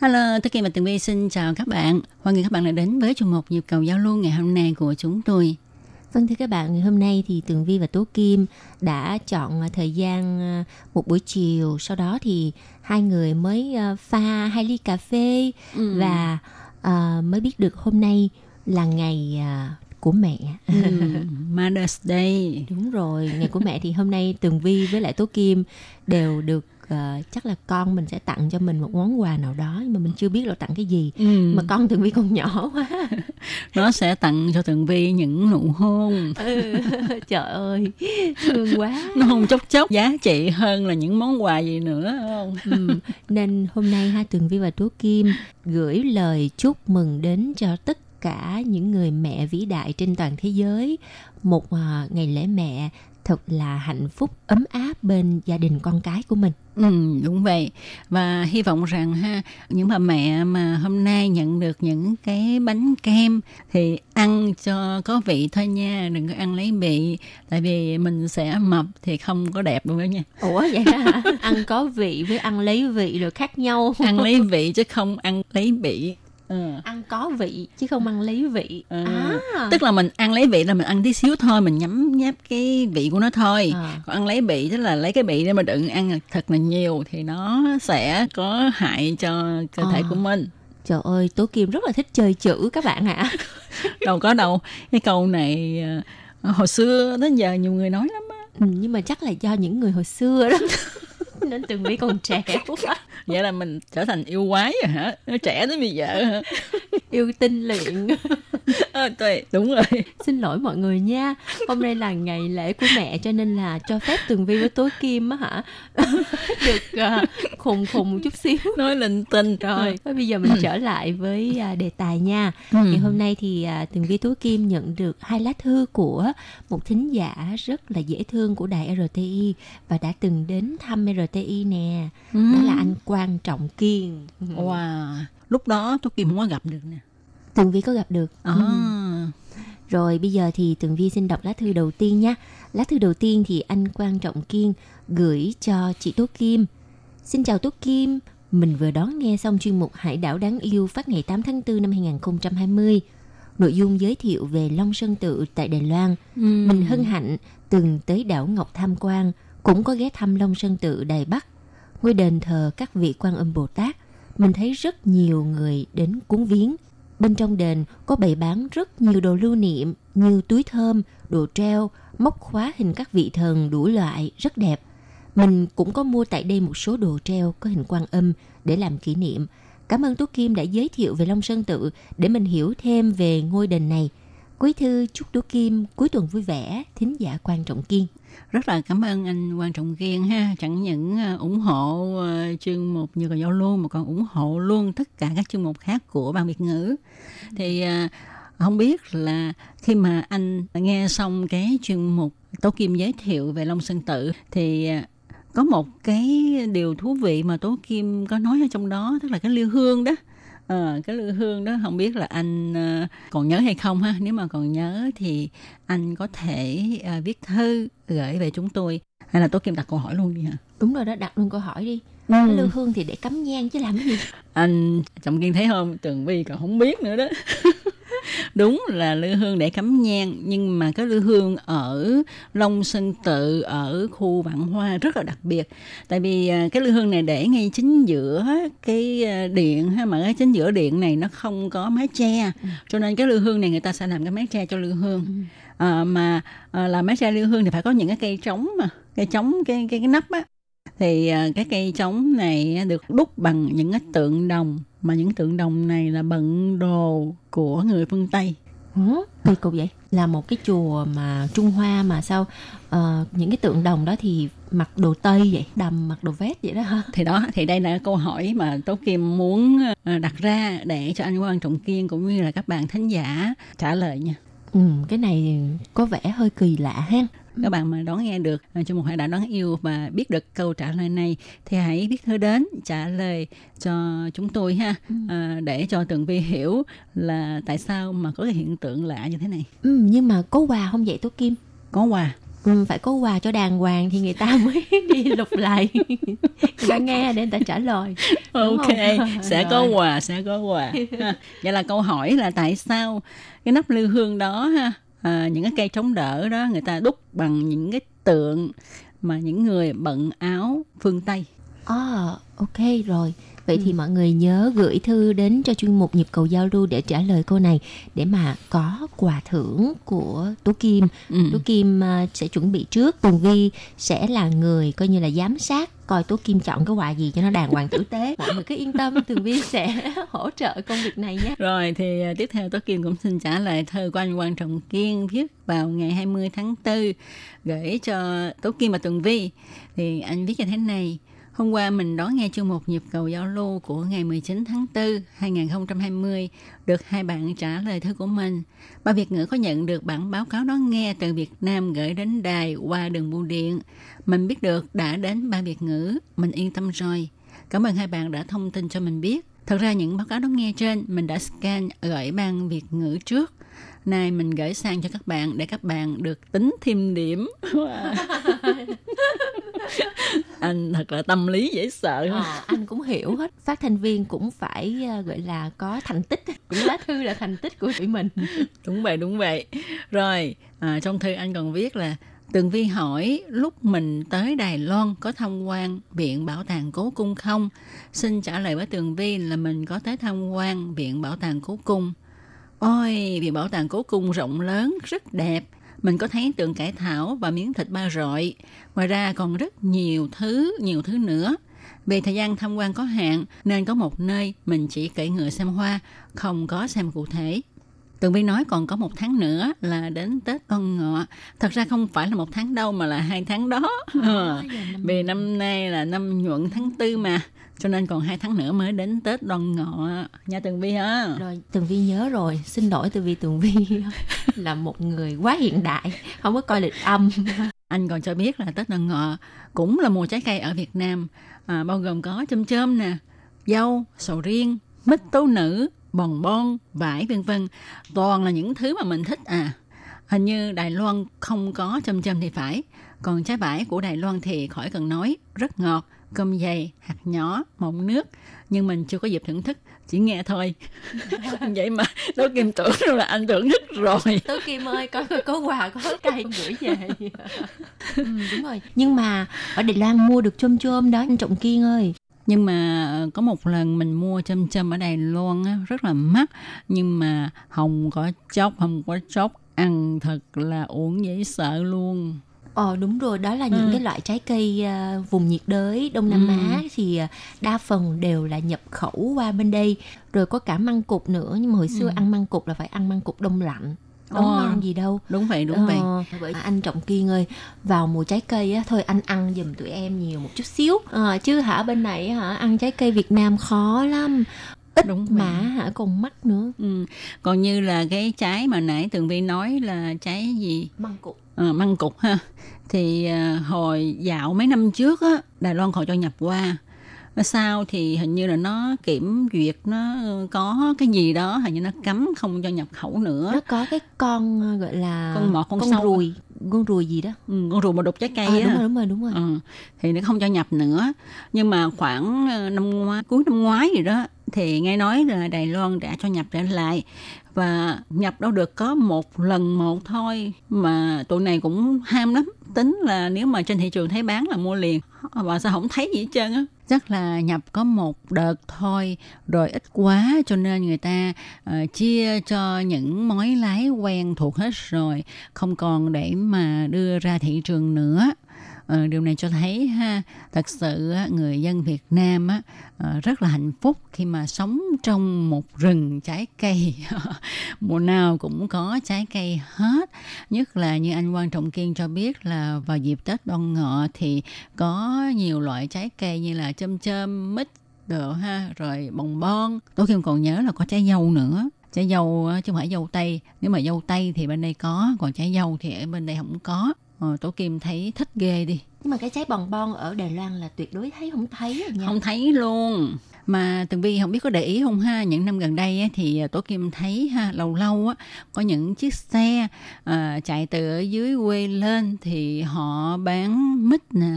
Hello, Tốt Kim và Tường Vi xin chào các bạn. Hoan nghênh các bạn đã đến với chuyên mục Nhịp cầu giao lưu ngày hôm nay của chúng tôi. Vâng thưa các bạn, ngày hôm nay thì Tường Vi và Tố Kim đã chọn thời gian à, một buổi chiều, sau đó thì hai người mới à, pha hai ly cà phê Ừ. và à, mới biết được hôm nay là ngày à, của mẹ. Ừ, Mother's Day. Đúng rồi, ngày của mẹ thì hôm nay Tường Vi với lại Tố Kim đều được à, chắc là con mình sẽ tặng cho mình một món quà nào đó nhưng mà mình chưa biết là tặng cái gì. Ừ. Mà con Tường Vi còn nhỏ quá. [LAUGHS] Nó sẽ tặng cho Tường Vi những nụ hôn. Ừ, [LAUGHS] trời ơi, thương quá. Nó hôn chốc chốc giá trị hơn là những món quà gì nữa không? Ừ, nên hôm nay hai Tường Vi và Tố Kim gửi lời chúc mừng đến cho tất cả những người mẹ vĩ đại trên toàn thế giới một à, ngày lễ mẹ thật là hạnh phúc ấm áp bên gia đình con cái của mình. Ừ, đúng vậy. Và hy vọng rằng ha, những bà mẹ mà hôm nay nhận được những cái bánh kem thì ăn cho có vị thôi nha, đừng có ăn lấy vị. Tại vì mình sẽ mập thì không có đẹp đâu nha. Ủa vậy hả? [LAUGHS] ăn có vị với ăn lấy vị rồi khác nhau. Ăn lấy vị chứ không ăn lấy vị. Ừ. ăn có vị chứ không ăn lấy vị. Ừ. À. Tức là mình ăn lấy vị là mình ăn tí xíu thôi, mình nhấm nháp cái vị của nó thôi. À. Còn ăn lấy vị tức là lấy cái vị để mà đừng ăn thật là nhiều thì nó sẽ có hại cho cơ thể À. của mình. Trời ơi, Tố Kim rất là thích chơi chữ các bạn ạ. [LAUGHS] đâu có đâu cái câu này ờ, hồi xưa đến giờ nhiều người nói lắm á Ừ, nhưng mà chắc là do những người hồi xưa đó. [LAUGHS] Nên Tường Vi còn trẻ quá. vậy là mình trở thành yêu quái rồi hả nó trẻ tới bây giờ hả Yêu tinh luyện. à, tuệ, đúng rồi Xin lỗi mọi người nha. Hôm nay là ngày lễ của mẹ cho nên là cho phép Tường Vi với Tố Kim á hả. Được uh, khùng khùng một chút xíu. nói linh tinh Rồi, thôi bây giờ mình trở lại với à, đề tài nha. Ừ. Ngày hôm nay thì à, Tường Vi Tố Kim nhận được hai lá thư của một thính giả rất là dễ thương của đài RTI và đã từng đến thăm RTI nè. Ừ. Đó là anh Quan Trọng Kiên. wow lúc đó tôi kim không có gặp được nè Tường Vi có gặp được. à. Ừ. Rồi bây giờ thì Tường Vi xin đọc lá thư đầu tiên nha. Lá thư đầu tiên thì anh Quan Trọng Kiên gửi cho chị Tố Kim. Xin chào Tố Kim, mình vừa đón nghe xong chuyên mục Hải đảo đáng yêu phát ngày 8 tháng 4 năm 2020. Nội dung giới thiệu về Long Sơn Tự tại Đài Loan. Ừ. Mình hân hạnh từng tới đảo Ngọc tham quan, cũng có ghé thăm Long Sơn Tự Đài Bắc. Ngôi đền thờ các vị quan âm Bồ Tát. Mình thấy rất nhiều người đến cúng viếng. Bên trong đền có bày bán rất nhiều đồ lưu niệm như túi thơm, đồ treo, móc khóa hình các vị thần đủ loại rất đẹp. Mình cũng có mua tại đây một số đồ treo có hình quan âm để làm kỷ niệm. Cảm ơn Tú Kim đã giới thiệu về Long Sơn Tự để mình hiểu thêm về ngôi đền này. Quý thư chúc Đỗ Kim cuối tuần vui vẻ, thính giả quan trọng kiên. rất là cảm ơn anh quan trọng kiên ha. Chẳng những à, ủng hộ à, chương mục như là giao lưu mà còn ủng hộ luôn tất cả các chương mục khác của ban việt ngữ. Thì à, không biết là khi mà anh nghe xong cái chuyên mục tố kim giới thiệu về long sơn tự thì có một cái điều thú vị mà Tố Kim có nói ở trong đó tức là cái liêu hương đó. Ờ, cái liêu hương đó không biết là anh ờ, còn nhớ hay không ha nếu mà còn nhớ thì anh có thể ờ, viết thư gửi về chúng tôi hay là Tố Kim đặt câu hỏi luôn đi hả Đúng rồi đó, đặt luôn câu hỏi đi. Ừ. Cái lư hương thì để cắm nhang chứ làm cái gì? anh trọng kiên thấy không tường vi còn không biết nữa đó [LAUGHS] đúng là lư hương để cắm nhang nhưng mà cái lư hương ở long sơn tự ở khu vạn hoa rất là đặc biệt. Tại vì à, cái lư hương này để ngay chính giữa cái à, điện ha mà cái chính giữa điện này nó không có mái che cho nên cái lư hương này người ta sẽ làm cái mái che cho lư hương. À, mà à, làm mái che lư hương thì phải có những cái cây trống mà cây trống cái cái cái nắp á thì à, cái cây trống này được đúc bằng những cái tượng đồng mà những tượng đồng này là bận đồ của người phương Tây Hả? Kỳ cục vậy? Là một cái chùa mà Trung Hoa mà sao ờ, những cái tượng đồng đó thì mặc đồ Tây vậy? Đầm mặc đồ vest vậy đó hả? thì đó thì đây là câu hỏi mà Tố Kim muốn à, đặt ra để cho anh Quang Trọng Kiên cũng như là các bạn thính giả trả lời nha Ừ, cái này có vẻ hơi kỳ lạ ha. Các bạn mà đón nghe được trong một hải đảo đáng yêu và biết được câu trả lời này thì hãy viết thư đến trả lời cho chúng tôi ha. À, để cho tường vi hiểu là tại sao mà có cái hiện tượng lạ như thế này. Ừ, nhưng mà có quà không vậy Tố Kim? có quà. Ừ, phải có quà cho đàng hoàng thì người ta [LAUGHS] mới đi lục lại. Người ta nghe để người ta trả lời. Đúng ok không? [LAUGHS] sẽ có quà sẽ có quà. Vậy là câu hỏi là tại sao cái nắp lư hương đó ha à, những cái cây chống đỡ đó người ta đúc bằng những cái tượng mà những người bận áo phương tây À, ok rồi. Vậy thì mọi người nhớ gửi thư đến cho chuyên mục nhịp cầu giao lưu để trả lời câu này để mà có quà thưởng của Tú Kim. Ừ. Tú Kim à, sẽ chuẩn bị trước. Tùng Vi sẽ là người coi như là giám sát coi Tú Kim chọn cái quà gì cho nó đàng hoàng tử tế. [LAUGHS] Mọi người cứ yên tâm, Tường Vi sẽ [LAUGHS] hỗ trợ công việc này nhé. Rồi thì à, tiếp theo Tố Kim cũng xin trả lời thơ của anh Quang Trọng Kiên viết vào ngày 20 tháng 4 gửi cho Tố Kim và Tường Vi. Thì anh viết như thế này. Hôm qua mình đón nghe chương mục nhịp cầu giao lưu của ngày 19 tháng 4 2020 được hai bạn trả lời thư của mình. Ba Việt ngữ có nhận được bản báo cáo đón nghe từ Việt Nam gửi đến đài qua đường bưu điện. Mình biết được đã đến ba Việt ngữ, mình yên tâm rồi. Cảm ơn hai bạn đã thông tin cho mình biết. Thật ra những báo cáo đón nghe trên mình đã scan gửi ban Việt ngữ trước. Nay mình gửi sang cho các bạn để các bạn được tính thêm điểm. [LAUGHS] Anh thật là tâm lý dễ sợ. À, anh cũng hiểu hết. Phát thanh viên cũng phải à, gọi là có thành tích. Cũng lá thư là thành tích của tụi mình. [LAUGHS] Đúng vậy, đúng vậy. Rồi, à, trong thư anh còn viết là Tường Vi hỏi lúc mình tới Đài Loan có tham quan Viện Bảo tàng Cố Cung không? Xin trả lời với Tường Vi là mình có tới tham quan Viện Bảo tàng Cố Cung. Ôi, Viện Bảo tàng Cố Cung rộng lớn, rất đẹp. Mình có thấy tượng cải thảo và miếng thịt ba rọi. Ngoài ra còn rất nhiều thứ, nhiều thứ nữa. Vì thời gian tham quan có hạn nên có một nơi mình chỉ cưỡi ngựa xem hoa, không có xem cụ thể. Tường Vi nói còn có một tháng nữa là đến Tết Con Ngọ. Thật ra không phải là một tháng đâu mà là hai tháng đó. [LAUGHS] Ờ, Vì năm nay là năm nhuận tháng tư mà. Cho nên còn hai tháng nữa mới đến Tết Đoan Ngọ nha Tường Vi ha. Rồi, Tường Vi nhớ rồi. Xin lỗi Tường Vi, Tường Vi [LAUGHS] là một người quá hiện đại. Không có coi lịch âm. [LAUGHS] Anh còn cho biết là Tết Đoan Ngọ cũng là mùa trái cây ở Việt Nam, à, bao gồm có chôm chôm nè, dâu, sầu riêng, mít tố nữ, bòn bon, vải vân vân. Toàn là những thứ mà mình thích à. Hình như Đài Loan không có chôm chôm thì phải. Còn trái vải của Đài Loan thì khỏi cần nói, rất ngọt, cơm dày, hạt nhỏ, mọng nước. Nhưng mình chưa có dịp thưởng thức, chỉ nghe thôi. [LAUGHS] Vậy mà tôi kim tưởng đâu là anh thưởng thức rồi. Tố Kim ơi, có có quà, có cây gửi về. [LAUGHS] ừ, đúng rồi. Nhưng mà ở Đài Loan mua được chôm chôm đó, anh Trọng Kiên ơi. nhưng mà có một lần mình mua châm châm ở Đài Loan á, rất là mắc nhưng mà không có chốc không có chốc ăn thật là uổng dễ sợ luôn Ờ đúng rồi, đó là những Ừ. cái loại trái cây à, vùng nhiệt đới Đông Nam Ừ. Á thì à, đa phần đều là nhập khẩu qua bên đây. Rồi có cả măng cụt nữa, nhưng mà hồi xưa Ừ. ăn măng cụt là phải ăn măng cụt đông lạnh. Đâu Ờ. ngon gì đâu. đúng vậy đúng vậy Ờ, bởi anh Trọng Kiên ơi, vào mùa trái cây á, thôi anh ăn giùm tụi em nhiều một chút xíu. Ờ, chứ hả bên này hả ăn trái cây Việt Nam khó lắm. ít Đúng mà vậy. hả còn mắc nữa Ừ. Còn như là cái trái mà nãy Tường Vi nói là trái gì? măng cụt Ờ, măng cục ha. Thì à, hồi dạo mấy năm trước á, Đài Loan họ cho nhập qua. Sau thì hình như là nó kiểm duyệt nó có cái gì đó hình như nó cấm không cho nhập khẩu nữa. nó có cái con ờ, gọi là Con mọt, con con sâu. ruồi con ruồi gì đó Ừ, con rùa mà đục trái cây à, đúng rồi đúng rồi đúng rồi Ừ, thì nó không cho nhập nữa nhưng mà khoảng ờ, năm ngoái cuối năm ngoái gì đó thì nghe nói là Đài Loan đã cho nhập trở lại và nhập đâu được có một lần một thôi mà tụi này cũng ham lắm. Tính là nếu mà trên thị trường thấy bán là mua liền. Và sao không thấy gì hết trơn á. Chắc là nhập có một đợt thôi rồi ít quá cho nên người ta uh, chia cho những mối lái quen thuộc hết rồi không còn để mà đưa ra thị trường nữa. Ờ, điều này cho thấy ha thật sự người dân Việt Nam á, ờ, rất là hạnh phúc khi mà sống trong một rừng trái cây. [LAUGHS] Mùa nào cũng có trái cây hết. Nhất là như anh Quang Trọng Kiên cho biết là vào dịp Tết Đoan Ngọ thì có nhiều loại trái cây như là chôm chôm mít đồ ha rồi bồng bon. Tôi Kim còn nhớ là có trái dâu nữa. Trái dâu chứ không phải dâu tây. Nếu mà dâu tây thì bên đây có còn trái dâu thì ở bên đây không có ờ, Tổ Kim thấy thích ghê đi. Nhưng mà cái trái bòn bon ở Đài Loan là tuyệt đối thấy không thấy rồi nha. Không thấy luôn. Mà tường vi không biết có để ý không ha? Những năm gần đây á, thì tổ kim thấy ha lâu lâu á có những chiếc xe à, chạy từ ở dưới quê lên thì họ bán mít nè.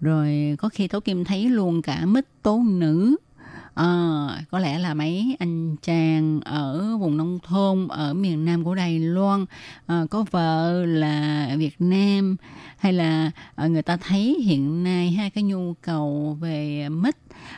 Rồi có khi tổ kim thấy luôn cả mít tố nữ À, có lẽ là mấy anh chàng ở vùng nông thôn ở miền Nam của Đài Loan à, có vợ là Việt Nam hay là à, người ta thấy hiện nay hai cái nhu cầu về mít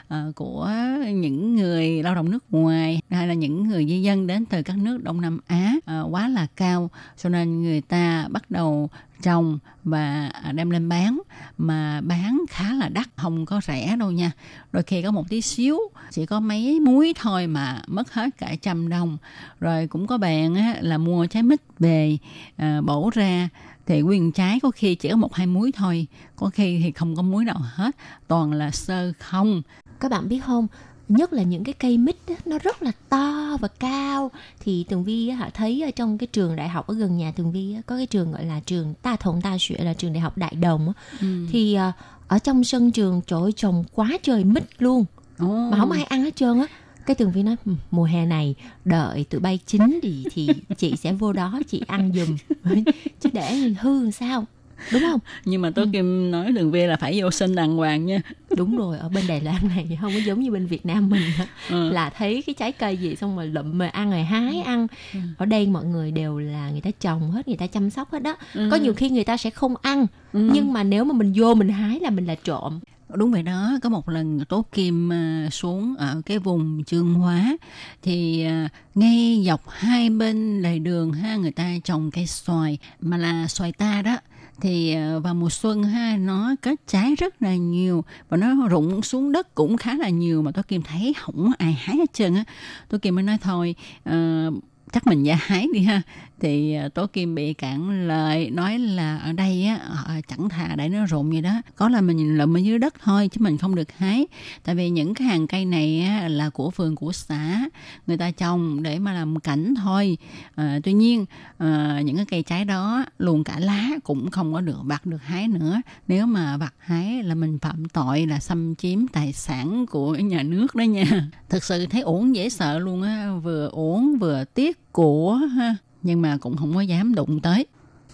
Ờ, của những người lao động nước ngoài hay là những người di dân đến từ các nước Đông Nam Á ờ, quá là cao. Cho nên người ta bắt đầu trồng và đem lên bán mà bán khá là đắt không có rẻ đâu nha. Đôi khi có một tí xíu chỉ có mấy muối thôi mà mất hết cả trăm đồng. Rồi cũng có bạn á, là mua trái mít về à, bổ ra thì nguyên trái có khi chỉ có một hai muối thôi có khi thì không có muối nào hết toàn là sơ không. Các bạn biết không nhất là những cái cây mít á, nó rất là to và cao. Thì tường vi hả thấy ở trong cái trường đại học ở gần nhà tường vi có cái trường gọi là trường ta thổng ta suyện là trường đại học đại đồng ừ. thì à, ở trong sân trường trời trồng quá trời mít luôn. Ồ. mà không ai ăn hết trơn á cái tường vi nói "Ừ, mùa hè này đợi tụi bay chín thì thì chị sẽ vô đó chị ăn giùm [LAUGHS] chứ để hư sao đúng không nhưng mà tôi kim nói đường vi là phải vô sinh đàng hoàng nha đúng rồi ở bên Đài Loan này không có giống như bên Việt Nam mình. Ừ. là thấy cái trái cây gì xong rồi lụm mà ăn rồi hái ăn Ừ. ở đây mọi người đều là người ta trồng hết người ta chăm sóc hết đó Ừ. có nhiều khi người ta sẽ không ăn Ừ. nhưng mà nếu mà mình vô mình hái là mình là trộm đúng vậy đó có một lần tố kim à, xuống ở cái vùng trương hóa thì à, ngay dọc hai bên lề đường ha người ta trồng cây xoài mà là xoài ta đó. Thì à, vào mùa xuân ha nó kết trái rất là nhiều và nó rụng xuống đất cũng khá là nhiều mà tôi kim thấy không ai hái hết trơn á. Tôi kim mới nói thôi uh, chắc mình ra hái đi ha thì à, tố kim bị cản lời nói là ở đây á họ chẳng thà để nó rụng vậy đó. Có là mình lụm ở dưới đất thôi chứ mình không được hái. Tại vì những cái hàng cây này á, là của phường của xã người ta trồng để mà làm cảnh thôi. À, tuy nhiên à, những cái cây trái đó luôn cả lá cũng không có được bạc được hái nữa. Nếu mà bạc hái là mình phạm tội là xâm chiếm tài sản của nhà nước đó nha. Thực sự thấy uổng dễ sợ luôn á vừa uổng vừa tiếc của ha nhưng mà cũng không có dám đụng tới.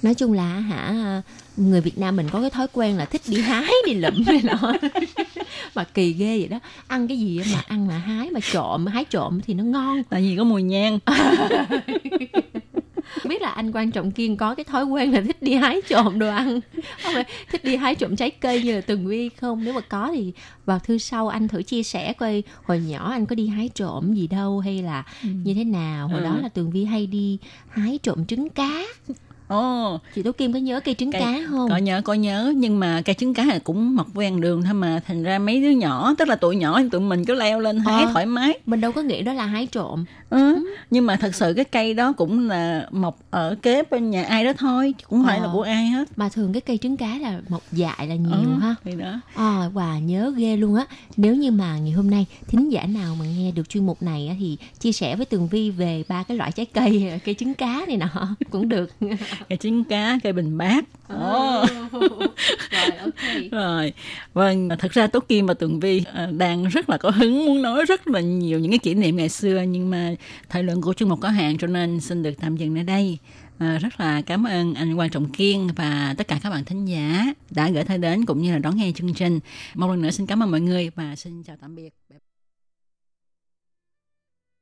Nói chung là hả người Việt Nam mình có cái thói quen là thích đi hái đi lụm này nọ. [LAUGHS] Mà kỳ ghê vậy đó. Ăn cái gì mà ăn mà hái mà trộm hái trộm thì nó ngon. Tại vì có mùi nhang [LAUGHS] biết là anh quan trọng kiên có cái thói quen là thích đi hái trộm đồ ăn? Không phải thích đi hái trộm trái cây như là từng vi không? Nếu mà có thì vào thư sau anh thử chia sẻ coi hồi nhỏ anh có đi hái trộm gì đâu hay là như thế nào? Hồi Ừ. đó là tường vi hay đi hái trộm trứng cá. Ồ, Chị Tố Kim có nhớ cây trứng Cây- cá không? có nhớ có nhớ. Nhưng mà cây trứng cá là cũng mọc ven đường thôi mà. Thành ra mấy đứa nhỏ tức là tụi nhỏ tụi mình cứ leo lên hái Ờ. thoải mái. Mình đâu có nghĩ đó là hái trộm. Ừ. nhưng mà thật sự cái cây đó cũng là mọc ở kế bên nhà ai đó thôi cũng không phải là Ờ. của ai hết Mà thường cái cây trứng cá là mọc dại là nhiều Ừ, ha. thì đó À, và nhớ ghê luôn á Nếu như mà ngày hôm nay thính giả nào mà nghe được chuyên mục này á, Thì chia sẻ với Tường Vi về ba cái loại trái cây [LAUGHS] Cây trứng cá này nọ [LAUGHS] cũng được [LAUGHS] cây trứng cá cây bình bát Ồ. Rồi ok rồi vâng thật ra Tố Kim và Tường Vi ờ, đang rất là có hứng muốn nói rất là nhiều những cái kỷ niệm ngày xưa nhưng mà thời lượng của chương mục có hạn cho nên xin được tạm dừng ở đây À, rất là cảm ơn anh Quang Trọng Kiên và tất cả các bạn thính giả đã gửi thư đến cũng như là đón nghe chương trình. Một lần nữa xin cảm ơn mọi người và xin chào tạm biệt.